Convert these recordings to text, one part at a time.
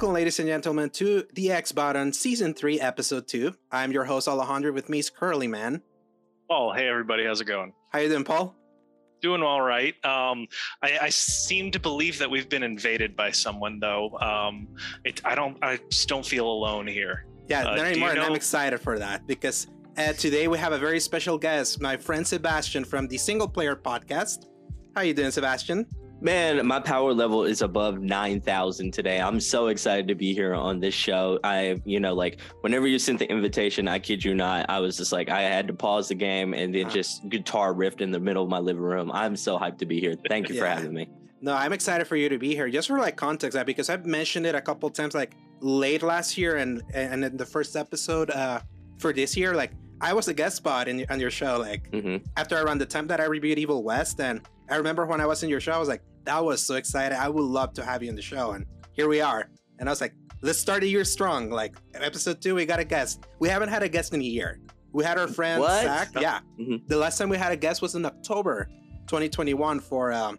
Welcome, ladies and gentlemen, to the X Button Season 3, Episode 2. I'm your host, Alejandro, with me is Curly Man. Oh, hey everybody, how's it going? How you doing, Paul? Doing all right. Um, I, I seem to believe that we've been invaded by someone, though. Um, it, I don't. I just don't feel alone here. Yeah, Uh, not do you anymore, and I'm excited for that because uh, today we have a very special guest, my friend Sebastian from the Single Player Podcast. How you doing, Sebastian? Man, my power level is above 9,000 today. I'm so excited to be here on this show. I, you know, like whenever you sent the invitation, I kid you not, I was just like, I had to pause the game and then Uh-huh. just guitar riffed in the middle of my living room. I'm so hyped to be here. Thank you for having me. No, I'm excited for you to be here. Just for like context, because I've mentioned it a couple times, like late last year and and in the first episode uh, for this year. Like I was a guest spot in on your show. Like hmm after around the time that I reviewed Evil West, and I remember when I was in your show, I was like, that was so excited. I would love to have you in the show, and here we are. And I was like, let's start a year strong. Like episode two, we got a guest. We haven't had a guest in a year. We had our friend What? Zach. Yeah, Mhm. the last time we had a guest was in October 2021 for um,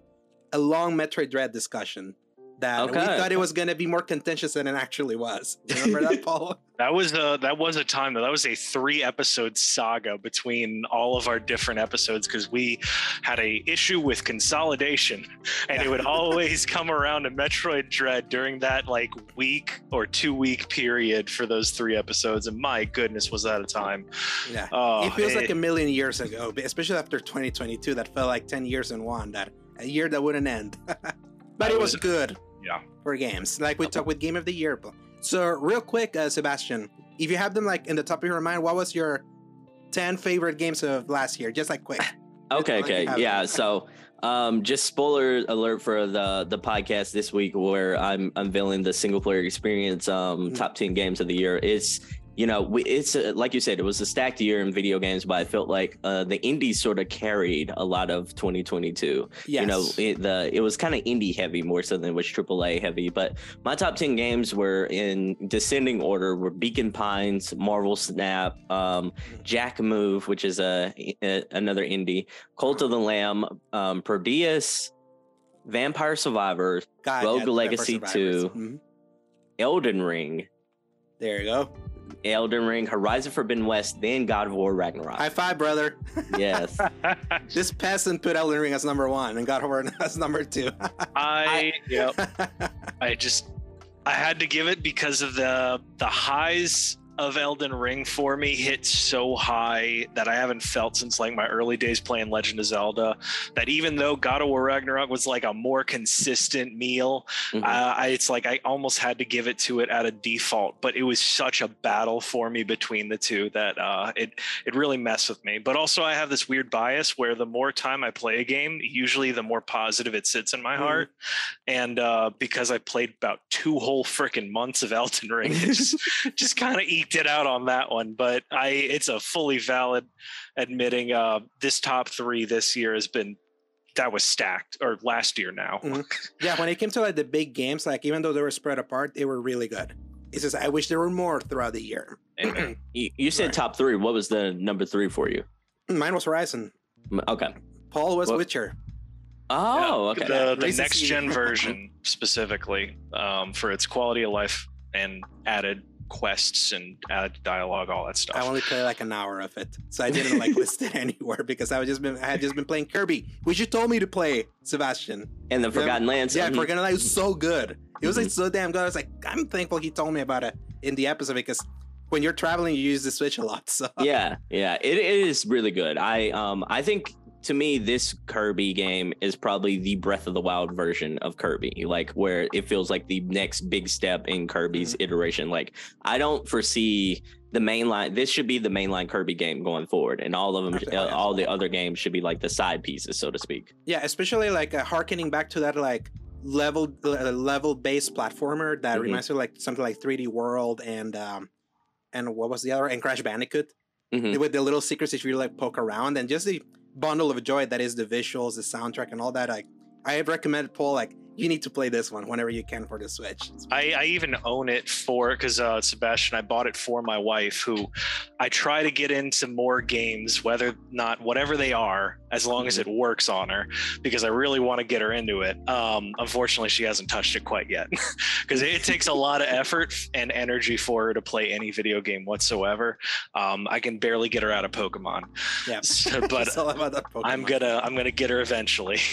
a long Metroid Dread discussion. That we thought it was gonna be more contentious than it actually was. Remember that, Paul? That was a that was a time though. That was a three episode saga between all of our different episodes because we had a issue with consolidation, and it would always come around to Metroid Dread during that like week or two week period for those three episodes. And my goodness, was that a time? Yeah. Oh, it feels like a million years ago, especially after 2022. That felt like 10 years in one. That a year that wouldn't end. but it was was- good. Yeah. For games, like we talked with Game of the Year. So real quick, uh, Sebastian, if you have them like in the top of your mind, what was your 10 favorite games of last year? Just like quick. Okay, okay. you Yeah. So um just spoiler alert for the the podcast this week where I'm unveiling the single player experience um Mhm. top 10 games of the year. It's you know, we, it's uh like you said, it was a stacked year in video games, but I felt like uh, the indies sort of carried a lot of 2022. Yes. You know, it, the it was kind of indie heavy more so than it was AAA heavy. But my top 10 games were in descending order were Beacon Pines, Marvel Snap, um, Jack Move, which is a, a another indie, Cult of the Lamb, um, Prodeus, Vampire Survivors, God, Rogue yeah, Legacy Survivors. 2. Mhm. Elden Ring, There you go. Elden Ring, Horizon Forbidden West, then God of War Ragnarok. High five, brother. yes. this peasant put Elden Ring as number one and God of War as number two. I yep. I just I had to give it because of the the highs of Elden Ring for me hit so high that I haven't felt since like my early days playing Legend of Zelda. That even though God of War Ragnarok was like a more consistent meal, Mhm. uh, I, it's like I almost had to give it to it at a default. But it was such a battle for me between the two that uh, it it really messed with me. But also I have this weird bias where the more time I play a game, usually the more positive it sits in my Mhm. heart. And uh, because I played about two whole freaking months of Elden Ring, it just just kind of eked it out on that one. But I it's a fully valid admitting uh, this top three this year has been that was stacked or last year now. Mhm. yeah, when it came to like the big games, like even though they were spread apart, they were really good. It's just I wish there were more throughout the year. You, you said Right. top three. What was the number three for you? Mine was Horizon. Okay. Paul was What- Witcher. Oh, Yeah, okay. The, the next gen version specifically um, for its quality of life and added quests and added dialogue, all that stuff. I only played like an hour of it, so I didn't like list it anywhere because I was just been I had just been playing Kirby, which you told me to play, Sebastian. and the Forgotten Lands. Yeah, mhm. Forgotten Land was so good. It was like Mhm. so damn good. I was like, I'm thankful he told me about it in the episode because when you're traveling, you use the Switch a lot. So yeah, yeah, it, it is really good. I um I think to me this Kirby game is probably the Breath of the Wild version of Kirby, like where it feels like the next big step in Kirby's Mm-hmm. iteration. Like I don't foresee the mainline. This should be the mainline Kirby game going forward, and all of them, uh, all the other games should be like the side pieces, so to speak. yeah, especially like uh, harkening back to that like level uh, level based platformer that Mhm. reminds me of like something like 3D World and um and what was the other and Crash Bandicoot Mhm. with the little secrets if you like poke around and just the bundle of joy that is the visuals, the soundtrack, and all that. Like I have recommended Paul like you need to play this one whenever you can for the Switch. I, I even own it for because uh, Sebastian, I bought it for my wife, who I try to get into more games, whether not whatever they are, as long as it works on her, because I really want to get her into it. Um, unfortunately, she hasn't touched it quite yet, because it takes a lot of effort and energy for her to play any video game whatsoever. Um, I can barely get her out of Pokemon. Yeah, So, but It's all about that Pokemon. I'm gonna I'm gonna get her eventually.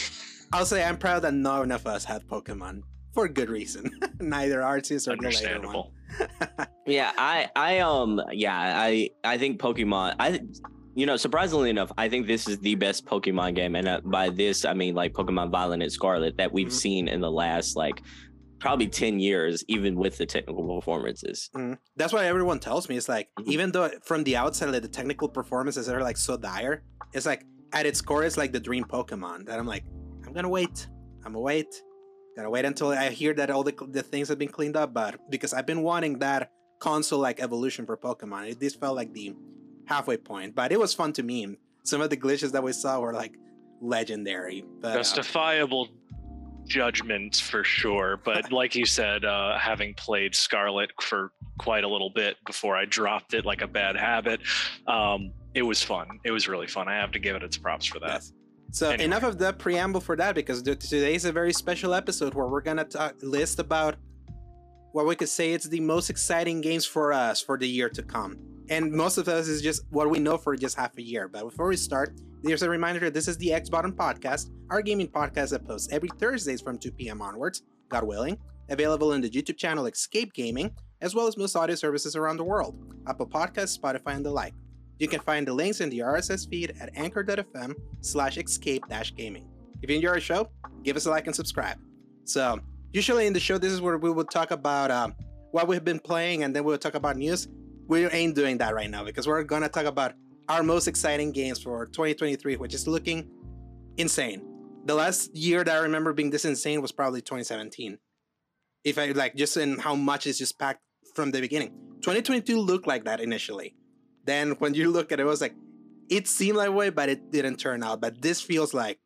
I'll say I'm proud that none of us had Pokemon for good reason. Neither Arceus or the later one. Understandable. Yeah, I, I, um, yeah, I, I think Pokemon. I, you know, surprisingly enough, I think this is the best Pokemon game, and uh, by this I mean like Pokemon Violet and Scarlet that we've Mhm. seen in the last like probably ten years, even with the technical performances. Mhm. That's why everyone tells me it's like Mhm. even though from the outside like, the technical performances are like so dire, it's like at its core it's like the dream Pokemon. That I'm like, I'm gonna wait. I'm gonna wait. Gotta wait until I hear that all the the things have been cleaned up. But because I've been wanting that console like evolution for Pokemon, it, this felt like the halfway point. But it was fun to meme. Some of the glitches that we saw were like legendary. But uh, Justifiable judgment for sure, but like you said, uh, having played Scarlet for quite a little bit before I dropped it like a bad habit, um, it was fun. It was really fun. I have to give it its props for that. Yes. So Anyway. enough of the preamble for that because today is a very special episode where we're gonna talk, list about what we could say it's the most exciting games for us for the year to come. And most of us is just what we know for just half a year. But before we start, there's a reminder that this is the X Button Podcast, our gaming podcast that posts every Thursdays from 2 p.m. onwards, God willing, available in the YouTube channel Escape Gaming, as well as most audio services around the world, Apple Podcasts, Spotify, and the like. You can find the links in the RSS feed at anchor.fm slash escape gaming. If you enjoy our show, give us a like and subscribe. So, usually in the show, this is where we would talk about um, what we've been playing and then we'll talk about news. We ain't doing that right now because we're going to talk about our most exciting games for 2023, which is looking insane. The last year that I remember being this insane was probably 2017. If I like just in how much is just packed from the beginning. 2022 looked like that initially. Then when you look at it, it was like it seemed that way, but it didn't turn out. But this feels like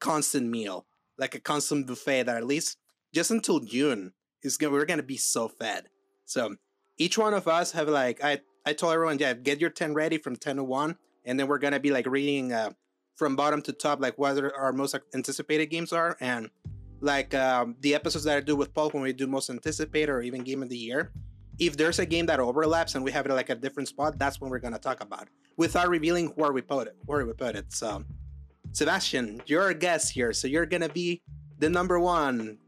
constant meal, like a constant buffet that at least just until June is gonna we're gonna be so fed. So each one of us have like I I told everyone, yeah, get your 10 ready from 10 to 1, and then we're gonna be like reading uh from bottom to top like what our most anticipated games are and like um, the episodes that I do with Paul when we do most anticipated or even game of the year. If there's a game that overlaps and we have it like a different spot, that's when we're gonna talk about without revealing where we put it. Where we put it. So, Sebastian, you're a guest here, so you're gonna be the number one.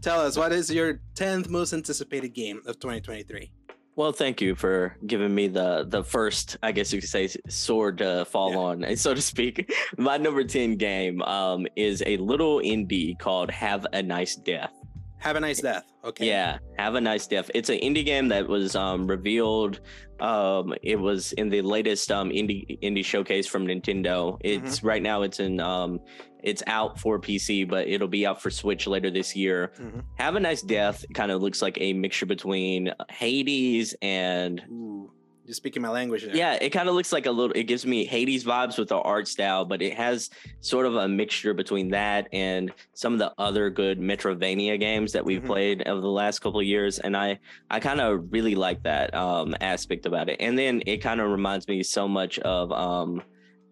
Tell us what is your tenth most anticipated game of 2023? Well, thank you for giving me the the first, I guess you could say, sword to fall Yeah. on, so to speak. My number ten game um, is a little indie called Have a Nice Death. Have a nice death. Okay. Yeah, have a nice death. It's an indie game that was um, revealed. Um, it was in the latest um, indie indie showcase from Nintendo. It's right now. It's in. Um, it's out for PC, but it'll be out for Switch later this year. Mhm. Have a nice death. Kind of looks like a mixture between Hades and Ooh, you're speaking my language there. yeah, it kind of looks like a little. It gives me Hades vibes with the art style, but it has sort of a mixture between that and some of the other good Metroidvania games that we've Mhm. played over the last couple of years, and I I kind of really like that um, aspect about it. And then it kind of reminds me so much of um,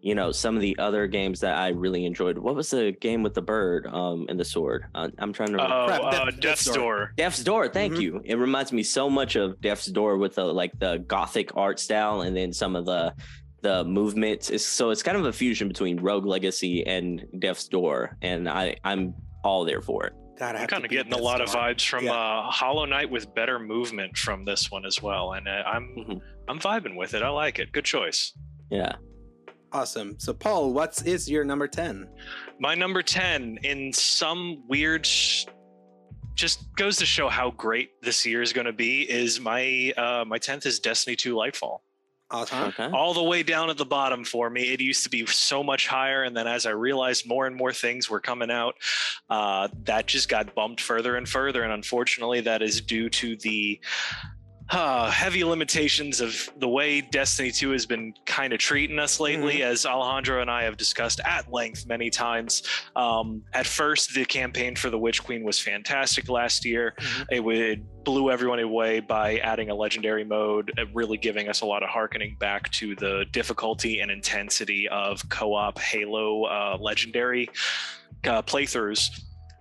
you know some of the other games that I really enjoyed. What was the game with the bird um, and the sword? Uh, I'm trying to. Oh, Crap, uh, Death's Death's Door. Door. Death's Door, thank Mhm. you. It reminds me so much of Death's Door with the like the gothic art style and then some of the the movements. It's, so it's kind of a fusion between Rogue Legacy and Death's Door, and I I'm all there for it. God, I I'm kind of getting a Death's lot of vibes from Yeah. uh, Hollow Knight with better movement from this one as well, and uh, I'm Mhm. I'm vibing with it. I like it. Good choice. Yeah. Awesome. So, Paul, what is your number 10? My number 10 in some weird sh- just goes to show how great this year is going to be is my uh my 10th is Destiny 2 Lightfall. Awesome. Okay. All the way down at the bottom for me. It used to be so much higher and then as I realized more and more things were coming out, uh that just got bumped further and further and unfortunately that is due to the uh, heavy limitations of the way Destiny 2 has been kind of treating us lately, as Alejandro and I have discussed at length many times. Um, at first, the campaign for the Witch Queen was fantastic last year. Mhm. It would blew everyone away by adding a legendary mode, uh, really giving us a lot of harkening back to the difficulty and intensity of co-op Halo uh, legendary uh, playthroughs.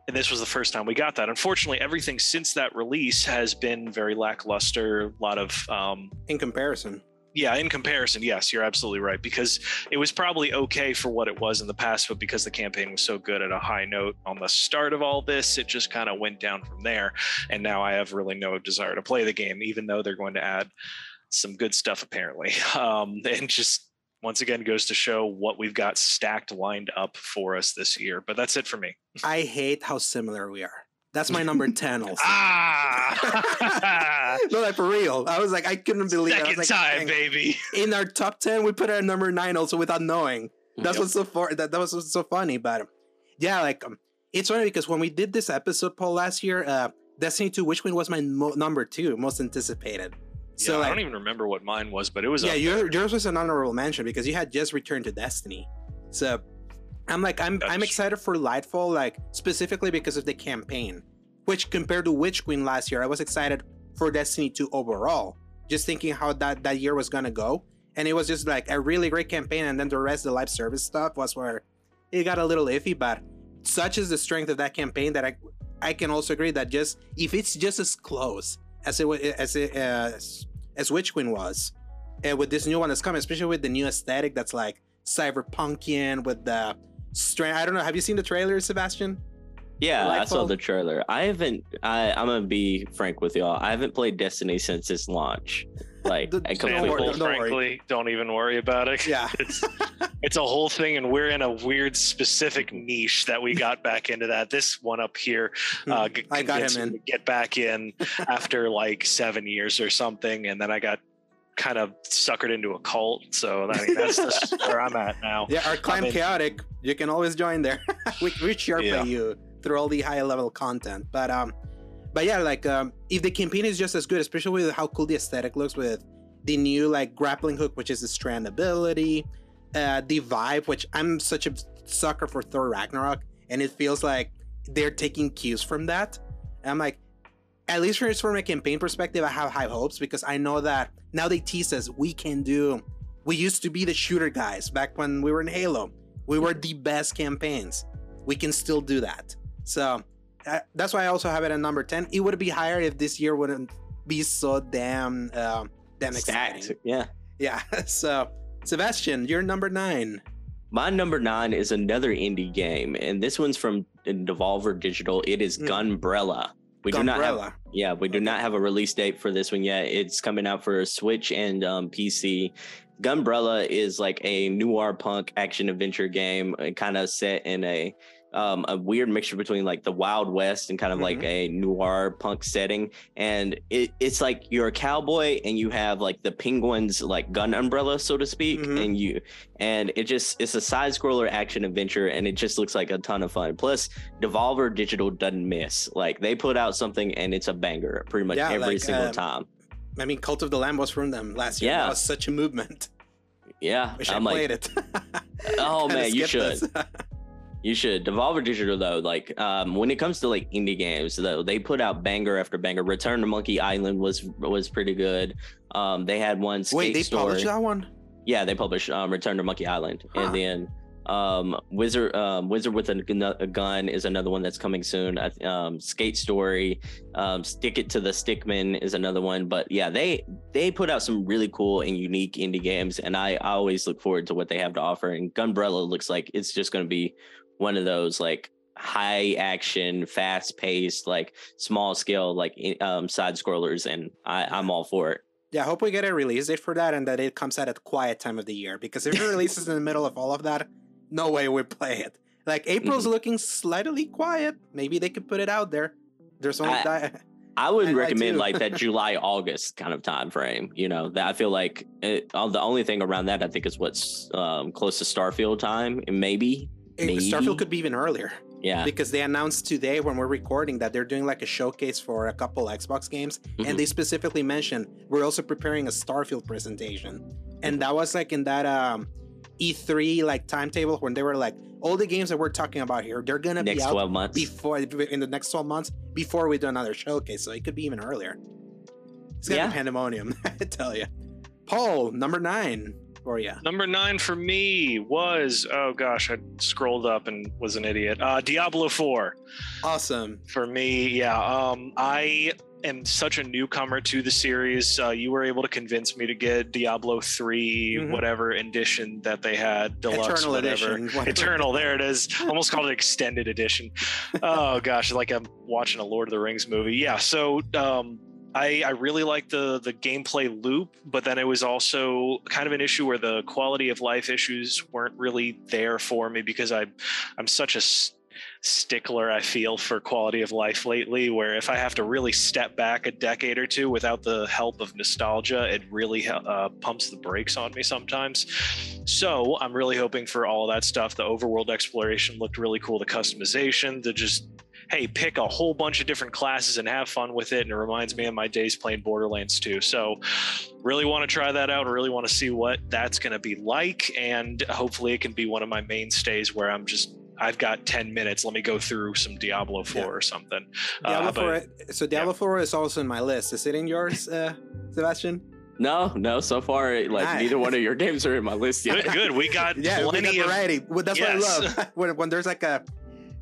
And this was the first time we got that. Unfortunately, everything since that release has been very lackluster. A lot of um, In comparison, yeah, in comparison, yes, you're absolutely right. Because it was probably okay for what it was in the past, but because the campaign was so good at a high note on the start of all this, it just kind of went down from there. And now I have really no desire to play the game, even though they're going to add some good stuff apparently. Um, and just once again goes to show what we've got stacked lined up for us this year. But that's it for me. I hate how similar we are. That's my number ten. Also. Ah, no, like for real. I was like, I couldn't believe it. Second like, time, dang. baby. in our top 10 we put it at number 9 also without knowing that's Yep. what's so far that, that was what's so funny but yeah like um, it's funny because when we did this episode poll last year uh destiny 2 which one was my mo- number two most anticipated so yeah, I don't even remember what mine was, but it was yeah your, yours was an honorable mention because you had just returned to destiny. So i'm like i'm That's i'm excited for lightfall like specifically because of the campaign which compared to witch queen last year i was excited for destiny 2 overall just thinking how that that year was gonna go. And it was just like a really great campaign and then the rest of the live service stuff was where it got a little iffy but such is the strength of that campaign that i i can also agree that just if it's just as close as it as it as, as witch queen was uh, with this new one that's coming especially with the new aesthetic that's like cyberpunkian with the strength i don't know have you seen the trailer sebastian Yeah, I saw the trailer. I haven't. I, I'm gonna be frank with y'all. I haven't played Destiny since its launch. Like, The- I Don't Man, worry, completely. don't worry. frankly, don't even worry about it. yeah It's it's a whole thing, and we're in a weird specific niche that we got back into. That this one up here, uh, Hmm. I got him in. Get back in after like seven years or something, and then I got kind of suckered into a cult. So I mean, that's just where I'm at now. Yeah, our clan in. chaotic. You can always join there. we we sharpen Yeah. you through all the high level content. But um, but yeah, like um, if the campaign is just as good, especially with how cool the aesthetic looks with the new like grappling hook, which is the strand ability, uh, the vibe, which I'm such a sucker for Thor Ragnarok, and it feels like they're taking cues from that. And I'm like, at least from from a campaign perspective, I have high hopes because I know that now they tease us we can do. We used to be the shooter guys back when we were in Halo. We were the best campaigns. We can still do that. So uh, that's why I also have it at number ten. It would be higher if this year wouldn't be so damn um, damn Stacked. exciting. Yeah. Yeah. So Sebastian, you're number nine. My number nine is another indie game, and this one's from Devolver Digital. It is Mm. Gunbrella. We do not have Yeah, we do Okay. not have a release date for this one yet. It's coming out for Switch and um, PC. Gunbrella is like a noir punk action adventure game, kind of set in a um, a weird mixture between like the Wild West and kind of like a noir punk setting. And it, it's like you're a cowboy and you have like the penguins like gun umbrella, so to speak, Mhm. and you and it just it's a side scroller action adventure and it just looks like a ton of fun. Plus, Devolver Digital doesn't miss. Like they put out something and it's a banger pretty much Yeah, every like, single um, time. I mean, Cult of the Lamb was from them last year. Yeah. That was such a movement. Yeah, Wish i I'm like, played it. Oh, man, you should. you should. Devolver Digital though, like um, when it comes to like indie games, though, they put out banger after banger. Return to Monkey Island was was pretty good. Um, they had one. Skate Wait, they Story. published that one? Yeah, they published um, Return to Monkey Island, Huh. and then um, Wizard um, Wizard with a, gun- a gun is another one that's coming soon. Um, Skate Story, um, Stick It to the Stickman is another one. But yeah, they they put out some really cool and unique indie games, and I, I always look forward to what they have to offer. And Gunbrella looks like it's just going to be one of those like high action, fast paced, like small scale, like um, side scrollers, and I, I'm all for it. Yeah, I hope we get a release date for that and that it comes out at quiet time of the year. Because if it releases in the middle of all of that, no way we play it. Like April's Mm-hmm. looking slightly quiet. Maybe they could put it out there. There's only I- that. I would I- I recommend do. like that July August kind of time frame. You know, that I feel like it, the only thing around that I think is what's um, close to Starfield time, and maybe maybe. Starfield could be even earlier. Yeah. because they announced today when we're recording that they're doing like a showcase for a couple Xbox games, Mhm. and they specifically mentioned we're also preparing a Starfield presentation, and that was like in that um E3 like timetable when they were like all the games that we're talking about here they're gonna Next be out 12 months. before in the next 12 months before we do another showcase, so it could be even earlier. It's gonna Yeah. be pandemonium, I tell you. Paul, number nine for you. Number nine for me was oh gosh, I scrolled up and was an idiot. Uh, Diablo Four Awesome. for me. Yeah, um, I am such a newcomer to the series. Uh, you were able to convince me to get Diablo 3 Mhm. whatever edition that they had, deluxe, Eternal whatever. edition. whatever. Eternal, there it is. Almost called it extended edition. Oh gosh, like I'm watching a Lord of the Rings movie. Yeah, so um, I, I really like the the gameplay loop, but then it was also kind of an issue where the quality of life issues weren't really there for me because I I'm such a stickler I feel for quality of life lately where if I have to really step back a decade or two without the help of nostalgia it really uh, pumps the brakes on me sometimes. So I'm really hoping for all that stuff. The overworld exploration looked really cool the customization the just hey, pick a whole bunch of different classes and have fun with it. And it reminds me of my days playing Borderlands 2. So, really want to try that out really want to see what that's going to be like. And hopefully, it can be one of my mainstays where I'm just, I've got 10 minutes. Let me go through some Diablo 4 Yeah. or something. Diablo Uh, but- 4, so Diablo 4 is also in my list. Is it in yours, uh, Sebastian? No, no. So far, like Nice. neither one of your games are in my list yet. Good, good. We got Yeah, we got plenty of. variety. Well, that's Yes. what I love. when, when there's like a,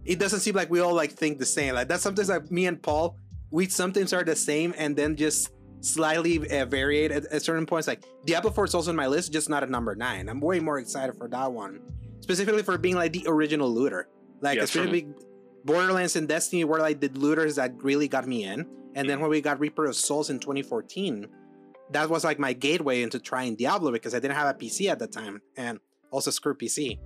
it doesn't seem like we all like think the same. Like that's sometimes like me and Paul, we sometimes are the same and then just slightly uh, variate at, at certain points. Like Diablo 4 is also in my list, just not at number nine. I'm way more excited for that one, specifically for being like the original looter. Like Yeah, especially Borderlands and Destiny were like the looters that really got me in. And then when we got Reaper of Souls in 2014, that was like my gateway into trying Diablo because I didn't have a PC at the time and also screw PC.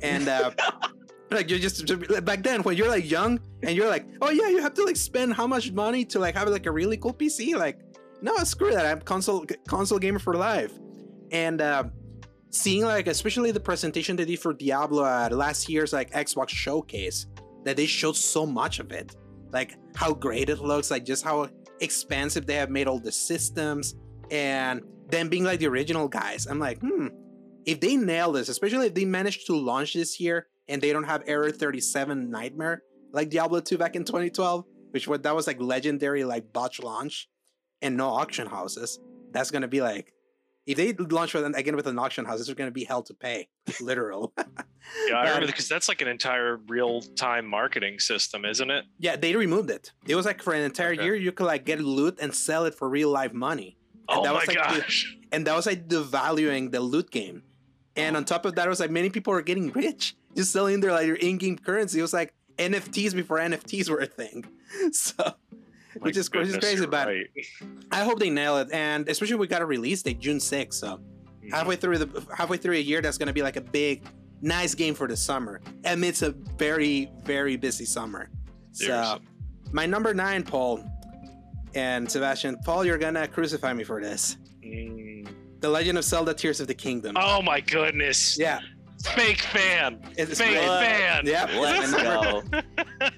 And uh, like you're just back then when you're like young and you're like, oh yeah, you have to like spend how much money to like have like a really cool PC? Like, no, screw that. I'm console console gamer for life. And uh, seeing like especially the presentation they did for Diablo at last year's like Xbox showcase, that they showed so much of it. Like how great it looks, like just how expansive they have made all the systems, and then being like the original guys. I'm like, hmm, if they nail this, especially if they manage to launch this year and they don't have Error 37 Nightmare like Diablo 2 back in 2012, which was that was like legendary like botch launch and no auction houses. That's gonna be like if they launch with an, again with an auction house, it's gonna be hell to pay, literal. Yeah, I remember because that's like an entire real time marketing system, isn't it? yeah, they removed it. It was like for an entire Okay. year, you could like get loot and sell it for real life money. And Oh that my was, like, the- gosh. and that was like devaluing the loot game. And on top of that, it was like many people are getting rich just selling their like their in-game currency. It was like NFTs before NFTs were a thing. So, My which is which is crazy. But right. I hope they nail it, and especially we got a release date June 6th. So Mhm. halfway through the halfway through a year, that's going to be like a big, nice game for the summer amidst a very very busy summer. So my number nine, Paul and Sebastian. Paul, you're gonna crucify me for this. Mm. The Legend of Zelda: Tears of the Kingdom. Oh my goodness. Yeah, Fake fan. it's Fake great. Fan. Yeah, Let's go.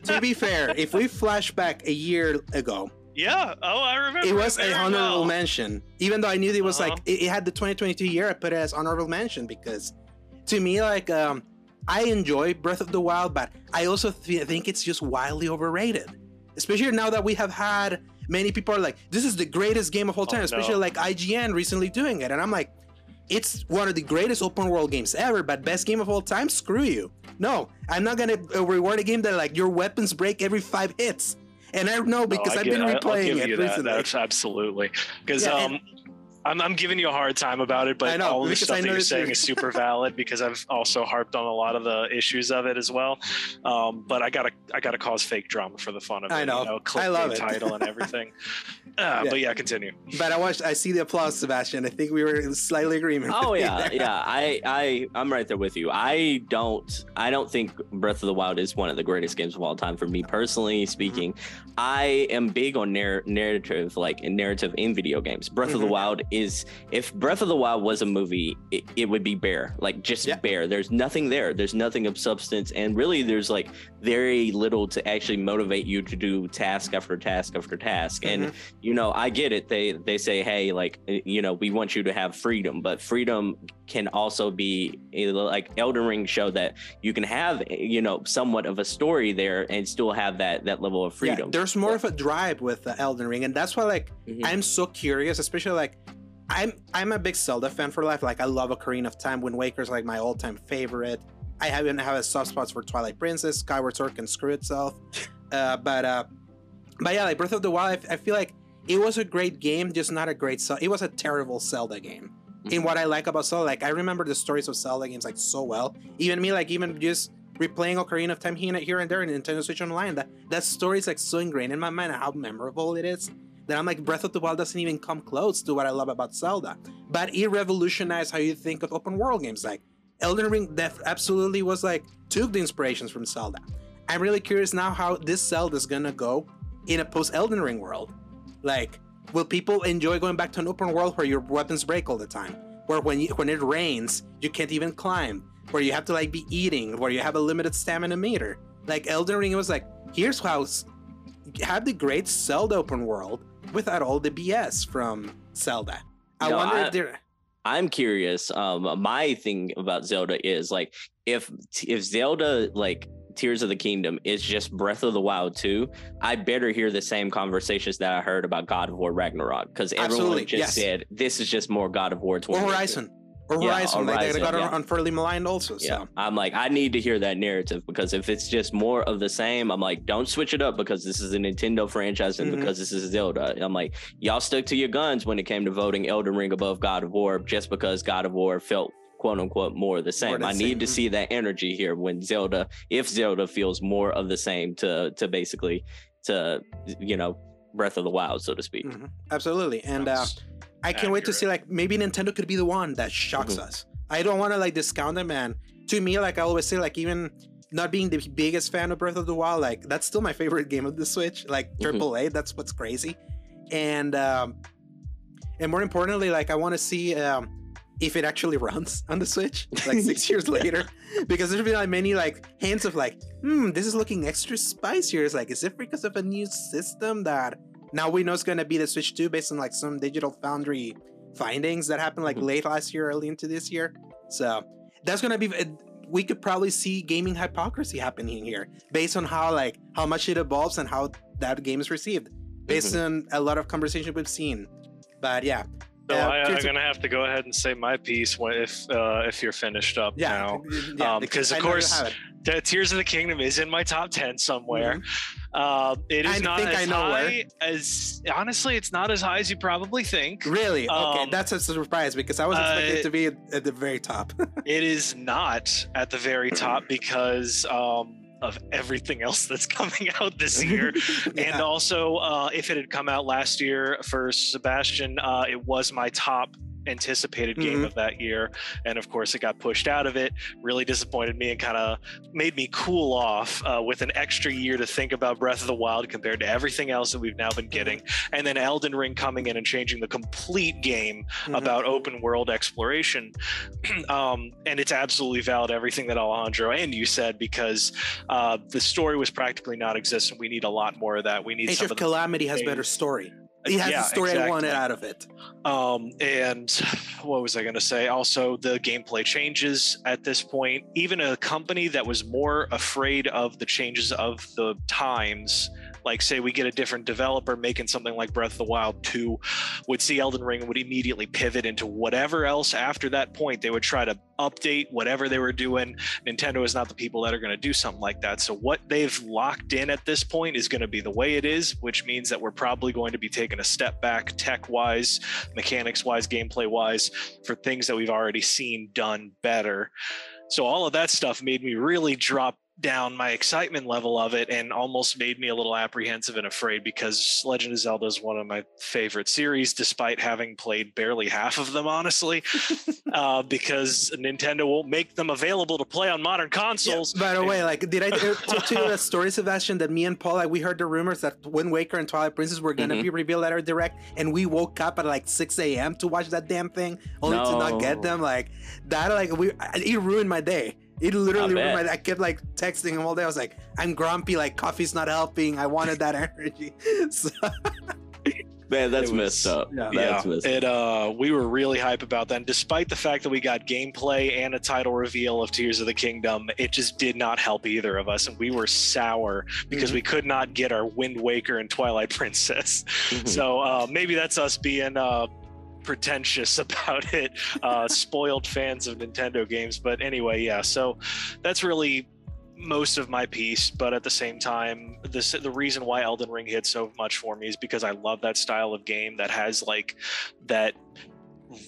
to be fair, if we flash back a year ago, Yeah. Oh, I remember. it was a honorable well. mention. Even though I knew it was Uh-huh. like it, it had the 2022 year, I put it as honorable mention because to me, like, um, I enjoy Breath of the Wild, but I also th- think it's just wildly overrated. Especially now that we have had many people are like, "This is the greatest game of all time," Oh, no. especially like IGN recently doing it, and I'm like, "It's one of the greatest open world games ever, but best game of all time? Screw you! No, I'm not gonna uh, reward a game that like your weapons break every five hits." And I know because No, I I've get- been replaying it that. recently. That's absolutely because Yeah, um, I'm, I'm giving you a hard time about it, but I know, all the stuff that you're saying your- is super valid because I've also harped on a lot of the issues of it as well. Um, but I gotta I gotta cause fake drama for the fun of it. I know. You know I love clickbait it. title and everything. Uh, Yeah. But yeah, continue. But I watched. I see the applause, Sebastian. I think we were in slightly agreement. Oh yeah, there. yeah. I, I, I'm right there with you. I don't, I don't think Breath of the Wild is one of the greatest games of all time for me personally speaking. I am big on narr- narrative, like narrative in video games. Breath of the Mhm. Wild is if Breath of the Wild was a movie, it, it would be bare, like just Yeah. bare. There's nothing there. There's nothing of substance, and really, there's like very little to actually motivate you to do task after task after task. Mm-hmm. And you know, I get it. They they say, hey, like you know, we want you to have freedom, but freedom can also be like Elden Ring showed that you can have eh, you know somewhat of a story there and still have that that level of Yeah, freedom. there's more of a drive with uh, Elden Ring, and that's why like Mhm. I'm so curious, especially like I'm I'm a big Zelda fan for life. Like I love Ocarina of Time. Wind Waker's like my all-time favorite. I haven't have a soft spots for Twilight Princess. Skyward Sword can screw itself. Uh, but uh, but yeah, like Breath of the Wild, I feel like it was a great game, just not a great. It was a terrible Zelda game. In what I like about Zelda, like I remember the stories of Zelda games like so well. Even me, like even just replaying Ocarina of Time here and, here and there in Nintendo Switch Online, that that story is like so ingrained in my mind and how memorable it is that I'm like Breath of the Wild doesn't even come close to what I love about Zelda. But it revolutionized how you think of open world games. Like Elden Ring, def- absolutely was like took the inspirations from Zelda. I'm really curious now how this Zelda is gonna go in a post Elden Ring world. Like, will people enjoy going back to an open world where your weapons break all the time? Where when you, when it rains, you can't even climb? Where you have to like be eating? Where you have a limited stamina meter? Like Elden Ring, was like, here's how have the great Zelda open world without all the BS from Zelda. I No, wonder I- if they're I'm curious. Um, my thing about Zelda is like if if Zelda like Tears of the Kingdom is just Breath of the Wild 2, I better hear the same conversations that I heard about God of War Ragnarok because everyone just yes. said this is just more God of War or Horizon. Or Yeah, Horizon, like they Horizon, got yeah. unfairly maligned also. So Yeah, I'm like, I need to hear that narrative because if it's just more of the same, I'm like, don't switch it up because this is a Nintendo franchise and Mhm. because this is Zelda. I'm like, y'all stuck to your guns when it came to voting Elden Ring above God of War just because God of War felt quote unquote more of the same. the I need to see that energy here when Zelda, if Zelda feels more of the same to to basically to you know Breath of the Wild, so to speak. Mhm. absolutely. And uh, Sounds I can't wait to see like maybe Nintendo could be the one that shocks Mhm. us. I don't want to like discount them, man. To me, like I always say, like even not being the biggest fan of Breath of the Wild, like that's still my favorite game of the Switch. Like Mhm. triple A, that's what's crazy. And um, and more importantly, like I want to see um if it actually runs on the Switch, like six years later, because there's been like many like hints of like, hmm, this is looking extra spicier. It's like, is it because of a new system that now we know it's gonna be the Switch 2 based on like some digital foundry findings that happened like Mhm. late last year, early into this year. So that's gonna be. We could probably see gaming hypocrisy happening here, based on how like how much it evolves and how that game is received, based on a lot of conversation we've seen. But yeah, So Uh, I, I'm gonna have to go ahead and say my piece when, if uh, if you're finished up yeah, now. yeah, Um, 'cause of I know you course. The Tears of the Kingdom is in my top ten somewhere. Uh, it is Mm-hmm. I not as I know where. high as honestly, it's not as high as you probably think. Really? Okay, Um, that's a surprise because I was expecting uh, it to be at, at the very top. It is not at the very top because um, of everything else that's coming out this year. And also, uh, if it had come out last year for Sebastian, uh, it was my top anticipated game Mhm. of that year. And of course, it got pushed out of it. Really disappointed me and kind of made me cool off uh, with an extra year to think about Breath of the Wild compared to everything else that we've now been getting. And then Elden Ring coming in and changing the complete game Mhm. about open world exploration. um, and it's absolutely valid everything that Alejandro and you said because uh, the story was practically non-existent. We need a lot more of that. We need Age some of of Calamity has better story. It has Yeah, the story I wanted out of it. um, and what was I going to say? Also, the gameplay changes at this point. Even a company that was more afraid of the changes of the times, like say we get a different developer making something like Breath of the Wild 2, would see Elden Ring would immediately pivot into whatever else after that point. They would try to update whatever they were doing. Nintendo is not the people that are going to do something like that. So what they've locked in at this point is going to be the way it is, which means that we're probably going to be taking a step back tech wise mechanics wise, gameplay wise, for things that we've already seen done better. So all of that stuff made me really drop down my excitement level of it and almost made me a little apprehensive and afraid because Legend of Zelda is one of my favorite series, despite having played barely half of them, honestly, uh, because Nintendo won't make them available to play on modern consoles. Yeah, by the way, like, did I uh, to, to a story, Sebastian, that me and Paul, like, we heard the rumors that Wind Waker and Twilight Princess were going to Mhm. be revealed at our direct, and we woke up at like 6 a.m. to watch that damn thing, only to not get them. Like, that, like, we, it ruined my day. It literally I ruined my. I kept like texting him all day. I was like, I'm grumpy, like, coffee's not helping. I wanted that energy. So, Man, that's was- messed up. yeah. That's yeah, messed up. it uh we were really hype about that. And despite the fact that we got gameplay and a title reveal of Tears of the Kingdom, it just did not help either of us, and we were sour because we could not get our Wind Waker and Twilight Princess. Mhm. So uh, maybe that's us being uh, pretentious about it, uh, spoiled fans of Nintendo games. But anyway, yeah. So that's really most of my piece. But at the same time, this the reason why Elden Ring hit so much for me is because I love that style of game that has like that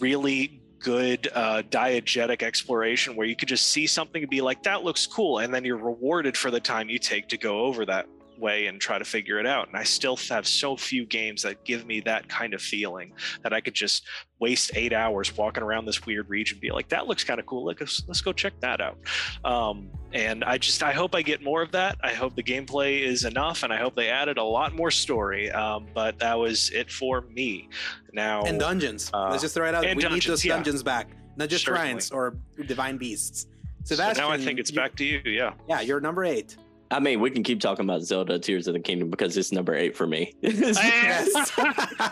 really good uh, diegetic exploration where you could just see something and be like that looks cool and then you're rewarded for the time you take to go over that way and try to figure it out and i still have so few games that give me that kind of feeling that i could just waste eight hours walking around this weird region be like that looks kind of cool let's, let's go check that out um, and i just i hope i get more of that i hope the gameplay is enough and i hope they added a lot more story um, but that was it for me now and dungeons. Uh, Let's just throw it out. We and need those yeah. dungeons back, not just Certainly. shrines or divine beasts. so Sebastian, now i think it's you- back to you yeah Yeah, you're number eight. I mean, we can keep talking about Zelda Tears of the Kingdom because it's number eight for me. Yes.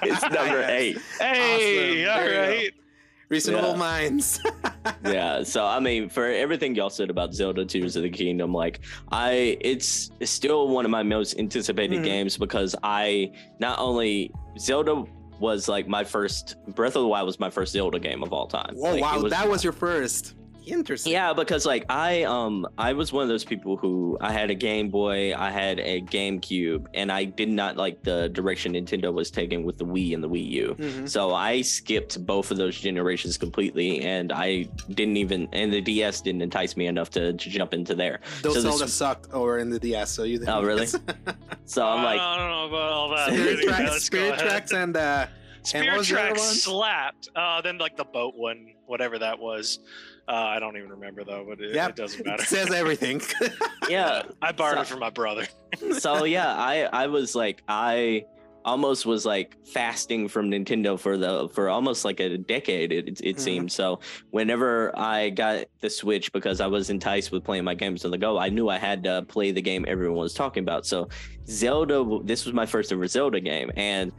it's number eight. hey Awesome. all There right Reasonable Yeah. minds. yeah so i mean for everything y'all said about zelda tears of the kingdom like i it's still one of my most anticipated Mhm. games because i not only zelda was like my first breath of the wild was my first zelda game of all time Whoa, Like, it wow, that was your first. Interesting. yeah because like i um i was one of those people who i had a game boy i had a gamecube and i did not like the direction nintendo was taking with the wii and the wii u Mhm. so I skipped both of those generations completely, and I didn't even, and the DS didn't entice me enough to, to jump into there. Those so this- Zelda sucked over in the DS, so you. Think, oh, really? So I'm like, I don't know about all that. Spirit, Anyway, Tracks, let's Spirit. Tracks, and uh, Spirit was the other Tracks one? slapped. Uh, then like the boat one, whatever that was. Uh, I don't even remember though, but it, Yep. it doesn't matter. it matter. says everything. yeah. I borrowed So- it from my brother. So yeah, I I was like, I almost was like fasting from Nintendo for the for almost like a decade. It it, it Mhm. seemed so. Whenever I got the Switch, because I was enticed with playing my games on the go, I knew I had to play the game everyone was talking about. So Zelda, this was my first ever Zelda game, and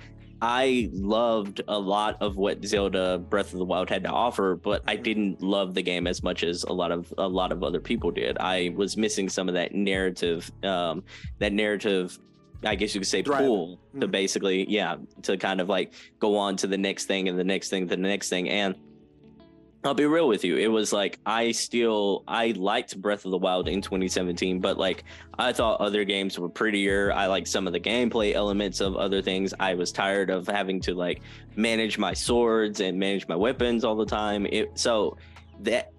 I loved a lot of what Zelda Breath of the Wild had to offer, but I didn't love the game as much as a lot of a lot of other people did. I was missing some of that narrative, um, that narrative, I guess you could say, Drive. pull to Mhm. basically, yeah, to kind of like go on to the next thing and the next thing, to the next thing, and I'll be real with you. It was like I still I liked Breath of the Wild in 2017, but like I thought other games were prettier. I like some of the gameplay elements of other things. I was tired of having to like manage my swords and manage my weapons all the time. It so that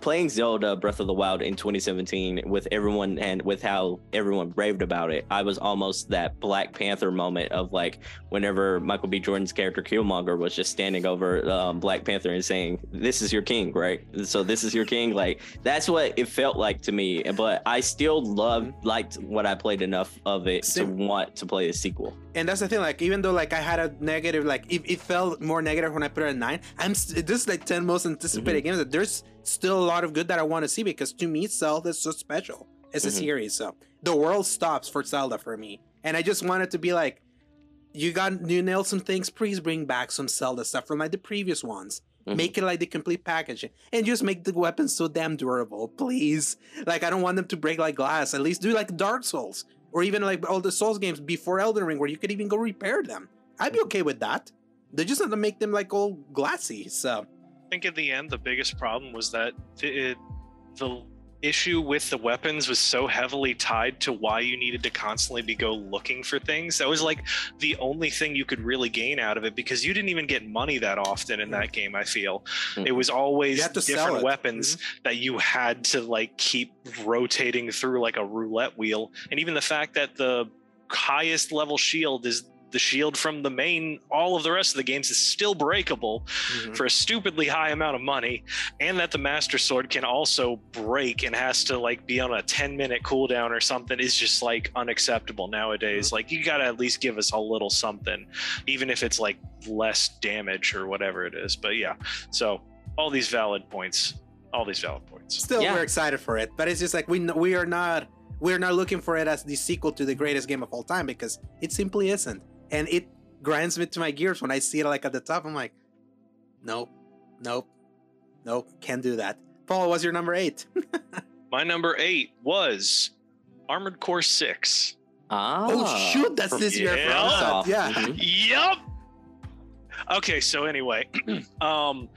playing Zelda Breath of the Wild in 2017 with everyone and with how everyone raved about it, I was almost that Black Panther moment of like whenever Michael B. Jordan's character Killmonger was just standing over um, Black Panther and saying, "This is your king, right? So this is your king." Like that's what it felt like to me. But I still loved liked what I played enough of it to want to play the sequel. And that's the thing. Like, even though like I had a negative, like it, it felt more negative when I put it at nine. I'm st- this is like ten most anticipated Mm-hmm. games. That there's still a lot of good that I want to see because to me, Zelda is so special. It's a Mhm. series, so the world stops for Zelda for me, and I just wanted to be like, you got you nailed some things. Please bring back some Zelda stuff from like the previous ones. Mhm. Make it like the complete package and just make the weapons so damn durable, please. Like I don't want them to break like glass. At least do like Dark Souls or even like all the Souls games before Elden Ring, where you could even go repair them. I'd be okay with that. They just have to make them like all glassy. So I think in the end, the biggest problem was that it, the issue with the weapons was so heavily tied to why you needed to constantly be go looking for things. That was like the only thing you could really gain out of it because you didn't even get money that often in that game. I feel Mm. it was always You had to sell different it. Mm-hmm. weapons that you had to like keep rotating through like a roulette wheel, and even the fact that the highest level shield is the shield from the main all of the rest of the games is still breakable Mhm. for a stupidly high amount of money and that the master sword can also break and has to like be on a 10 minute cooldown or something is just like unacceptable nowadays. Like you gotta at least give us a little something even if it's like less damage or whatever it is. But yeah so all these valid points all these valid points. Still, Yeah. we're excited for it, but it's just like we kn- we are not we're not looking for it as the sequel to the greatest game of all time because it simply isn't, and it grinds me to my gears when I see it like at the top. I'm like, nope, nope, nope, can't do that. Paul, what's your number eight? my number eight was armored core 6 Ah, oh shoot, that's this year. I Yeah. forgot. Microsoft. Yeah, Mhm. Yep. Okay, so anyway, um,